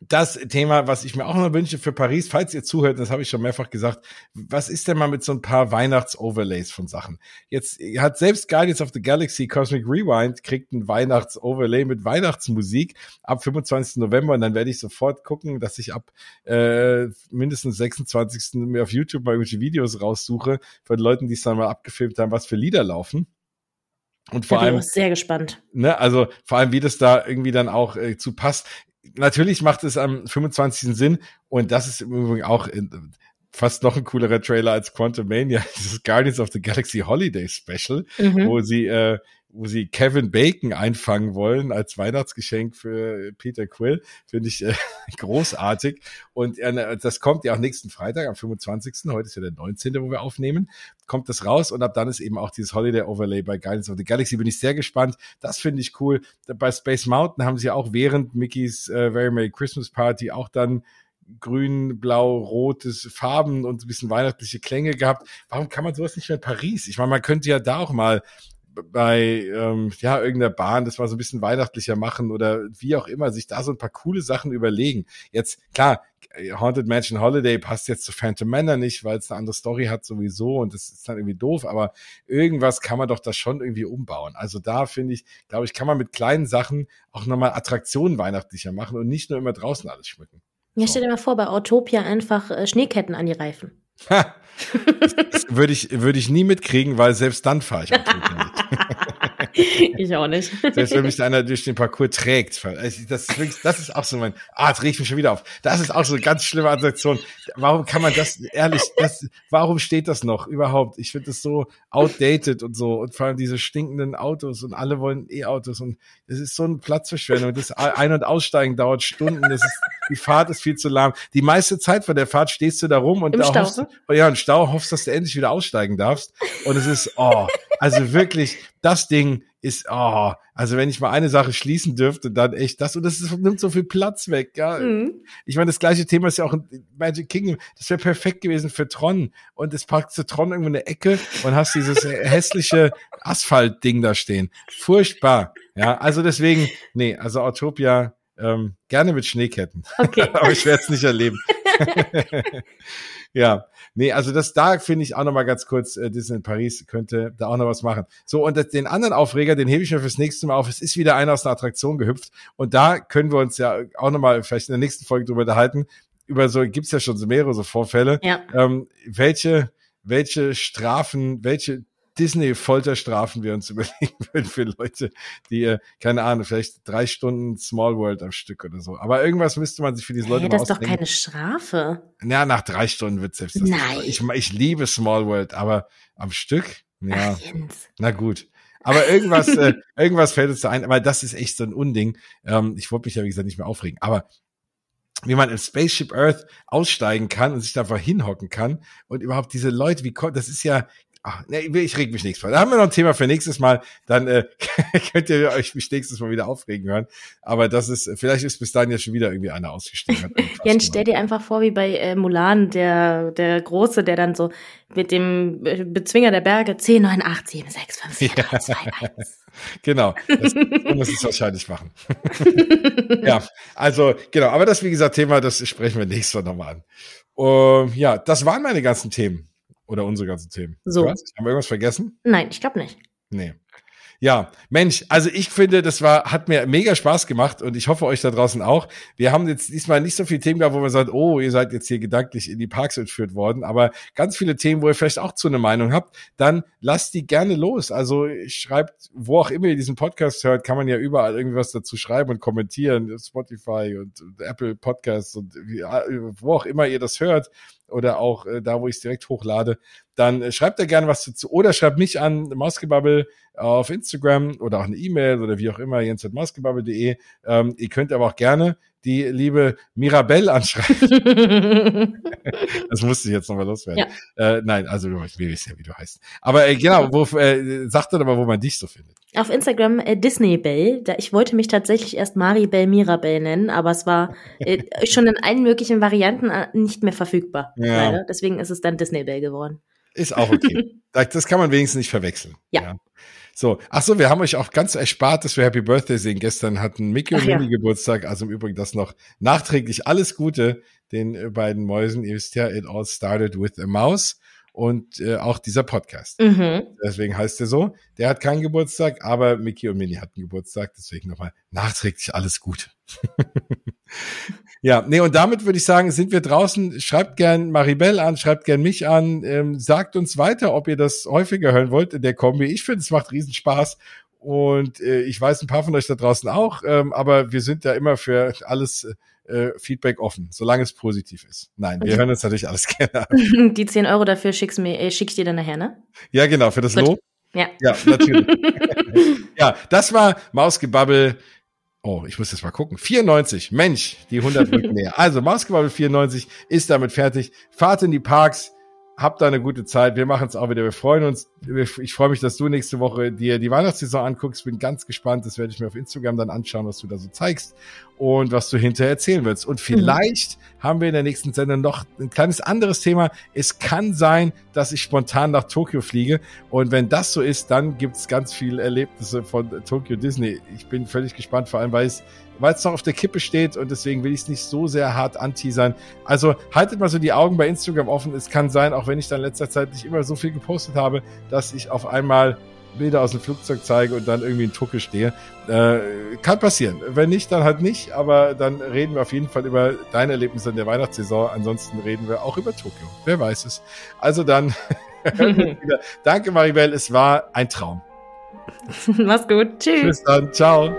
das Thema, was ich mir auch noch wünsche für Paris, falls ihr zuhört, das habe ich schon mehrfach gesagt, was ist denn mal mit so ein paar Weihnachts-Overlays von Sachen? Jetzt hat selbst Guardians of the Galaxy Cosmic Rewind kriegt ein Weihnachts-Overlay mit Weihnachtsmusik ab 25. November und dann werde ich sofort gucken, dass ich ab äh, mindestens 26. mir auf YouTube mal irgendwelche Videos raussuche von Leuten, die es dann mal abgefilmt haben, was für Lieder laufen. Und vor bin allem, sehr gespannt. ne, also vor allem, wie das da irgendwie dann auch äh, zu passt natürlich macht es am 25. Sinn und das ist im Übrigen auch in, fast noch ein coolerer Trailer als Quantum Mania, dieses Guardians of the Galaxy Holiday Special, Mhm. wo sie äh, wo sie Kevin Bacon einfangen wollen als Weihnachtsgeschenk für Peter Quill, finde ich äh, großartig. Und äh, das kommt ja auch nächsten Freitag, am 25. Heute ist ja der 19., wo wir aufnehmen, kommt das raus und ab dann ist eben auch dieses Holiday Overlay bei Guardians of the Galaxy. Bin ich sehr gespannt. Das finde ich cool. Bei Space Mountain haben sie auch während Mickey's äh, Very Merry Christmas Party auch dann grün, blau, rotes Farben und ein bisschen weihnachtliche Klänge gehabt. Warum kann man sowas nicht mehr in Paris? Ich meine, man könnte ja da auch mal bei ähm, ja irgendeiner Bahn das mal so ein bisschen weihnachtlicher machen oder wie auch immer sich da so ein paar coole Sachen überlegen. Jetzt klar, Haunted Mansion Holiday passt jetzt zu Phantom Manor nicht, weil es eine andere Story hat sowieso und das ist dann irgendwie doof, aber irgendwas kann man doch da schon irgendwie umbauen. Also da finde ich, glaube ich, kann man mit kleinen Sachen auch nochmal Attraktionen weihnachtlicher machen und nicht nur immer draußen alles schmücken. Ja, So. stell dir mal vor, bei Autopia einfach äh, Schneeketten an die Reifen. Ha, das, das würde ich, würde ich nie mitkriegen, weil selbst dann fahre ich nicht. ich auch nicht. Selbst wenn mich einer durch den Parcours trägt. Also Das ist, wirklich, das ist auch so mein, ah, jetzt riecht mich schon wieder auf. Das ist auch so eine ganz schlimme Attraktion. Warum kann man das, ehrlich, das, warum steht das noch überhaupt? Ich finde das so outdated und so. Und vor allem diese stinkenden Autos und alle wollen E-Autos und es ist so eine Platzverschwendung. Das Ein- und Aussteigen dauert Stunden. Das ist, die Fahrt ist viel zu lahm. Die meiste Zeit von der Fahrt stehst du da rum und Im da Stau, hoffst, du- ja, im Stau hoffst, dass du endlich wieder aussteigen darfst. Und es ist, oh, also wirklich, das Ding ist, oh, also wenn ich mal eine Sache schließen dürfte, dann echt das. Und das ist, nimmt so viel Platz weg, ja. Mhm. Ich meine, das gleiche Thema ist ja auch in Magic Kingdom. Das wäre perfekt gewesen für Tron. Und es packt zu Tron irgendwo in der Ecke und hast dieses hässliche Asphalt-Ding da stehen. Furchtbar. Ja, also deswegen, nee, also Autopia, ähm, gerne mit Schneeketten. Okay. Aber ich werde es nicht erleben. ja, nee, also das da finde ich auch noch mal ganz kurz, äh, Disney in Paris könnte da auch noch was machen. So, und das, den anderen Aufreger, den hebe ich mir fürs nächste Mal auf. Es ist wieder einer aus einer Attraktion gehüpft. Und da können wir uns ja auch noch mal vielleicht in der nächsten Folge drüber unterhalten. Über so gibt's ja schon so mehrere so Vorfälle. Ja. Ähm, welche, welche Strafen, welche Disney-Folterstrafen wir uns überlegen würden für Leute, die, äh, keine Ahnung, vielleicht drei Stunden Small World am Stück oder so. Aber irgendwas müsste man sich für diese Leute Hey, das ist doch keine Strafe. Ja, nach drei Stunden wird selbst das. Nein. Ich, ich liebe Small World, aber am Stück? Ja, Ach, na gut. Aber irgendwas, äh, irgendwas fällt uns da ein, aber das ist echt so ein Unding. Ähm, ich wollte mich ja, wie gesagt, nicht mehr aufregen. Aber wie man im Spaceship Earth aussteigen kann und sich da einfach hinhocken kann und überhaupt diese Leute, wie das ist ja, ach, nee, ich reg mich nächstes Mal. Da haben wir noch ein Thema für nächstes Mal. Dann äh, könnt ihr euch mich nächstes Mal wieder aufregen hören. Aber das ist, vielleicht ist bis dahin ja schon wieder irgendwie einer ausgestiegen. Jens, stell dir einfach vor, wie bei äh, Mulan, der, der Große, der dann so mit dem äh, Bezwinger der Berge 10, 9, 8, 7, 6, 5, 4, 3, 2, 1. Genau, das, muss es wahrscheinlich machen. ja, also genau, aber das, wie gesagt, Thema, das sprechen wir nächstes Mal nochmal an. Um, ja, das waren meine ganzen Themen. Oder unsere ganzen Themen. So. Nicht, Haben wir irgendwas vergessen? Nein, ich glaube nicht. Nee. Ja, Mensch, also ich finde, das war, hat mir mega Spaß gemacht und ich hoffe euch da draußen auch. Wir haben jetzt diesmal nicht so viele Themen gehabt, wo man sagt, oh, ihr seid jetzt hier gedanklich in die Parks entführt worden, aber ganz viele Themen, wo ihr vielleicht auch zu einer Meinung habt, dann lasst die gerne los. Also schreibt, wo auch immer ihr diesen Podcast hört, kann man ja überall irgendwas dazu schreiben und kommentieren, Spotify und Apple Podcasts und wie, wo auch immer ihr das hört oder auch äh, da, wo ich es direkt hochlade, dann äh, schreibt da gerne was dazu oder schreibt mich an Maskebubble auf Instagram oder auch eine E-Mail oder wie auch immer, jens.maskebubble.de. Ähm, ihr könnt aber auch gerne die liebe Mirabelle anschreiben. Das musste ich jetzt nochmal loswerden. Äh, nein, also du weißt, ja, wie du heißt. Aber äh, genau, wo, äh, sag doch aber, wo man dich so findet. Auf Instagram äh, Disney Bell. Da, ich wollte mich tatsächlich erst Maribel Mirabel nennen, aber es war äh, schon in allen möglichen Varianten äh, nicht mehr verfügbar. Ja. Leider. Deswegen ist es dann Disney Bell geworden. Ist auch okay. das kann man wenigstens nicht verwechseln. Ja. ja. So, ach so, wir haben euch auch ganz erspart, dass wir Happy Birthday sehen. Gestern hatten Mickey und Minnie ja. Geburtstag, also im Übrigen das noch nachträglich alles Gute den äh, beiden Mäusen. Ihr wisst ja, it all started with a mouse und äh, auch dieser Podcast. Mhm. Deswegen heißt er so. Der hat keinen Geburtstag, aber Mickey und Minnie hatten Geburtstag. Deswegen nochmal nachträglich alles Gute. ja, nee, und damit würde ich sagen, sind wir draußen. Schreibt gern Maribel an, schreibt gern mich an, ähm, sagt uns weiter, ob ihr das häufiger hören wollt in der Kombi. Ich finde, es macht riesen Spaß. Und äh, ich weiß ein paar von euch da draußen auch, ähm, aber wir sind da immer für alles äh, Feedback offen, solange es positiv ist. Nein, wir hören uns natürlich alles gerne an. Die 10 Euro dafür schickst mir, äh, schickst dir dann nachher, ne? Ja, genau, für das Gut. Lob. Ja. Ja, natürlich. ja, das war Mausgebabbel. Oh, ich muss jetzt mal gucken. 94. Mensch, die 100 rückt näher. Also, Mausgebabbel 94 ist damit fertig. Fahrt in die Parks. Habt da eine gute Zeit. Wir machen es auch wieder. Wir freuen uns. Ich freue mich, dass du nächste Woche dir die Weihnachtssaison anguckst. Bin ganz gespannt. Das werde ich mir auf Instagram dann anschauen, was du da so zeigst und was du hinterher erzählen willst. Und vielleicht mhm. haben wir in der nächsten Sendung noch ein kleines anderes Thema. Es kann sein, dass ich spontan nach Tokio fliege. Und wenn das so ist, dann gibt es ganz viele Erlebnisse von Tokyo Disney. Ich bin völlig gespannt, vor allem weil es weil es noch auf der Kippe steht und deswegen will ich es nicht so sehr hart anteasern. Also haltet mal so die Augen bei Instagram offen. Es kann sein, auch wenn ich dann in letzter Zeit nicht immer so viel gepostet habe, dass ich auf einmal Bilder aus dem Flugzeug zeige und dann irgendwie in Tucke stehe. Äh, kann passieren. Wenn nicht, dann halt nicht. Aber dann reden wir auf jeden Fall über deine Erlebnisse in der Weihnachtssaison. Ansonsten reden wir auch über Tokio. Wer weiß es. Also dann, danke Maribel. Es war ein Traum. Mach's gut. Tschüss. Bis dann. Ciao.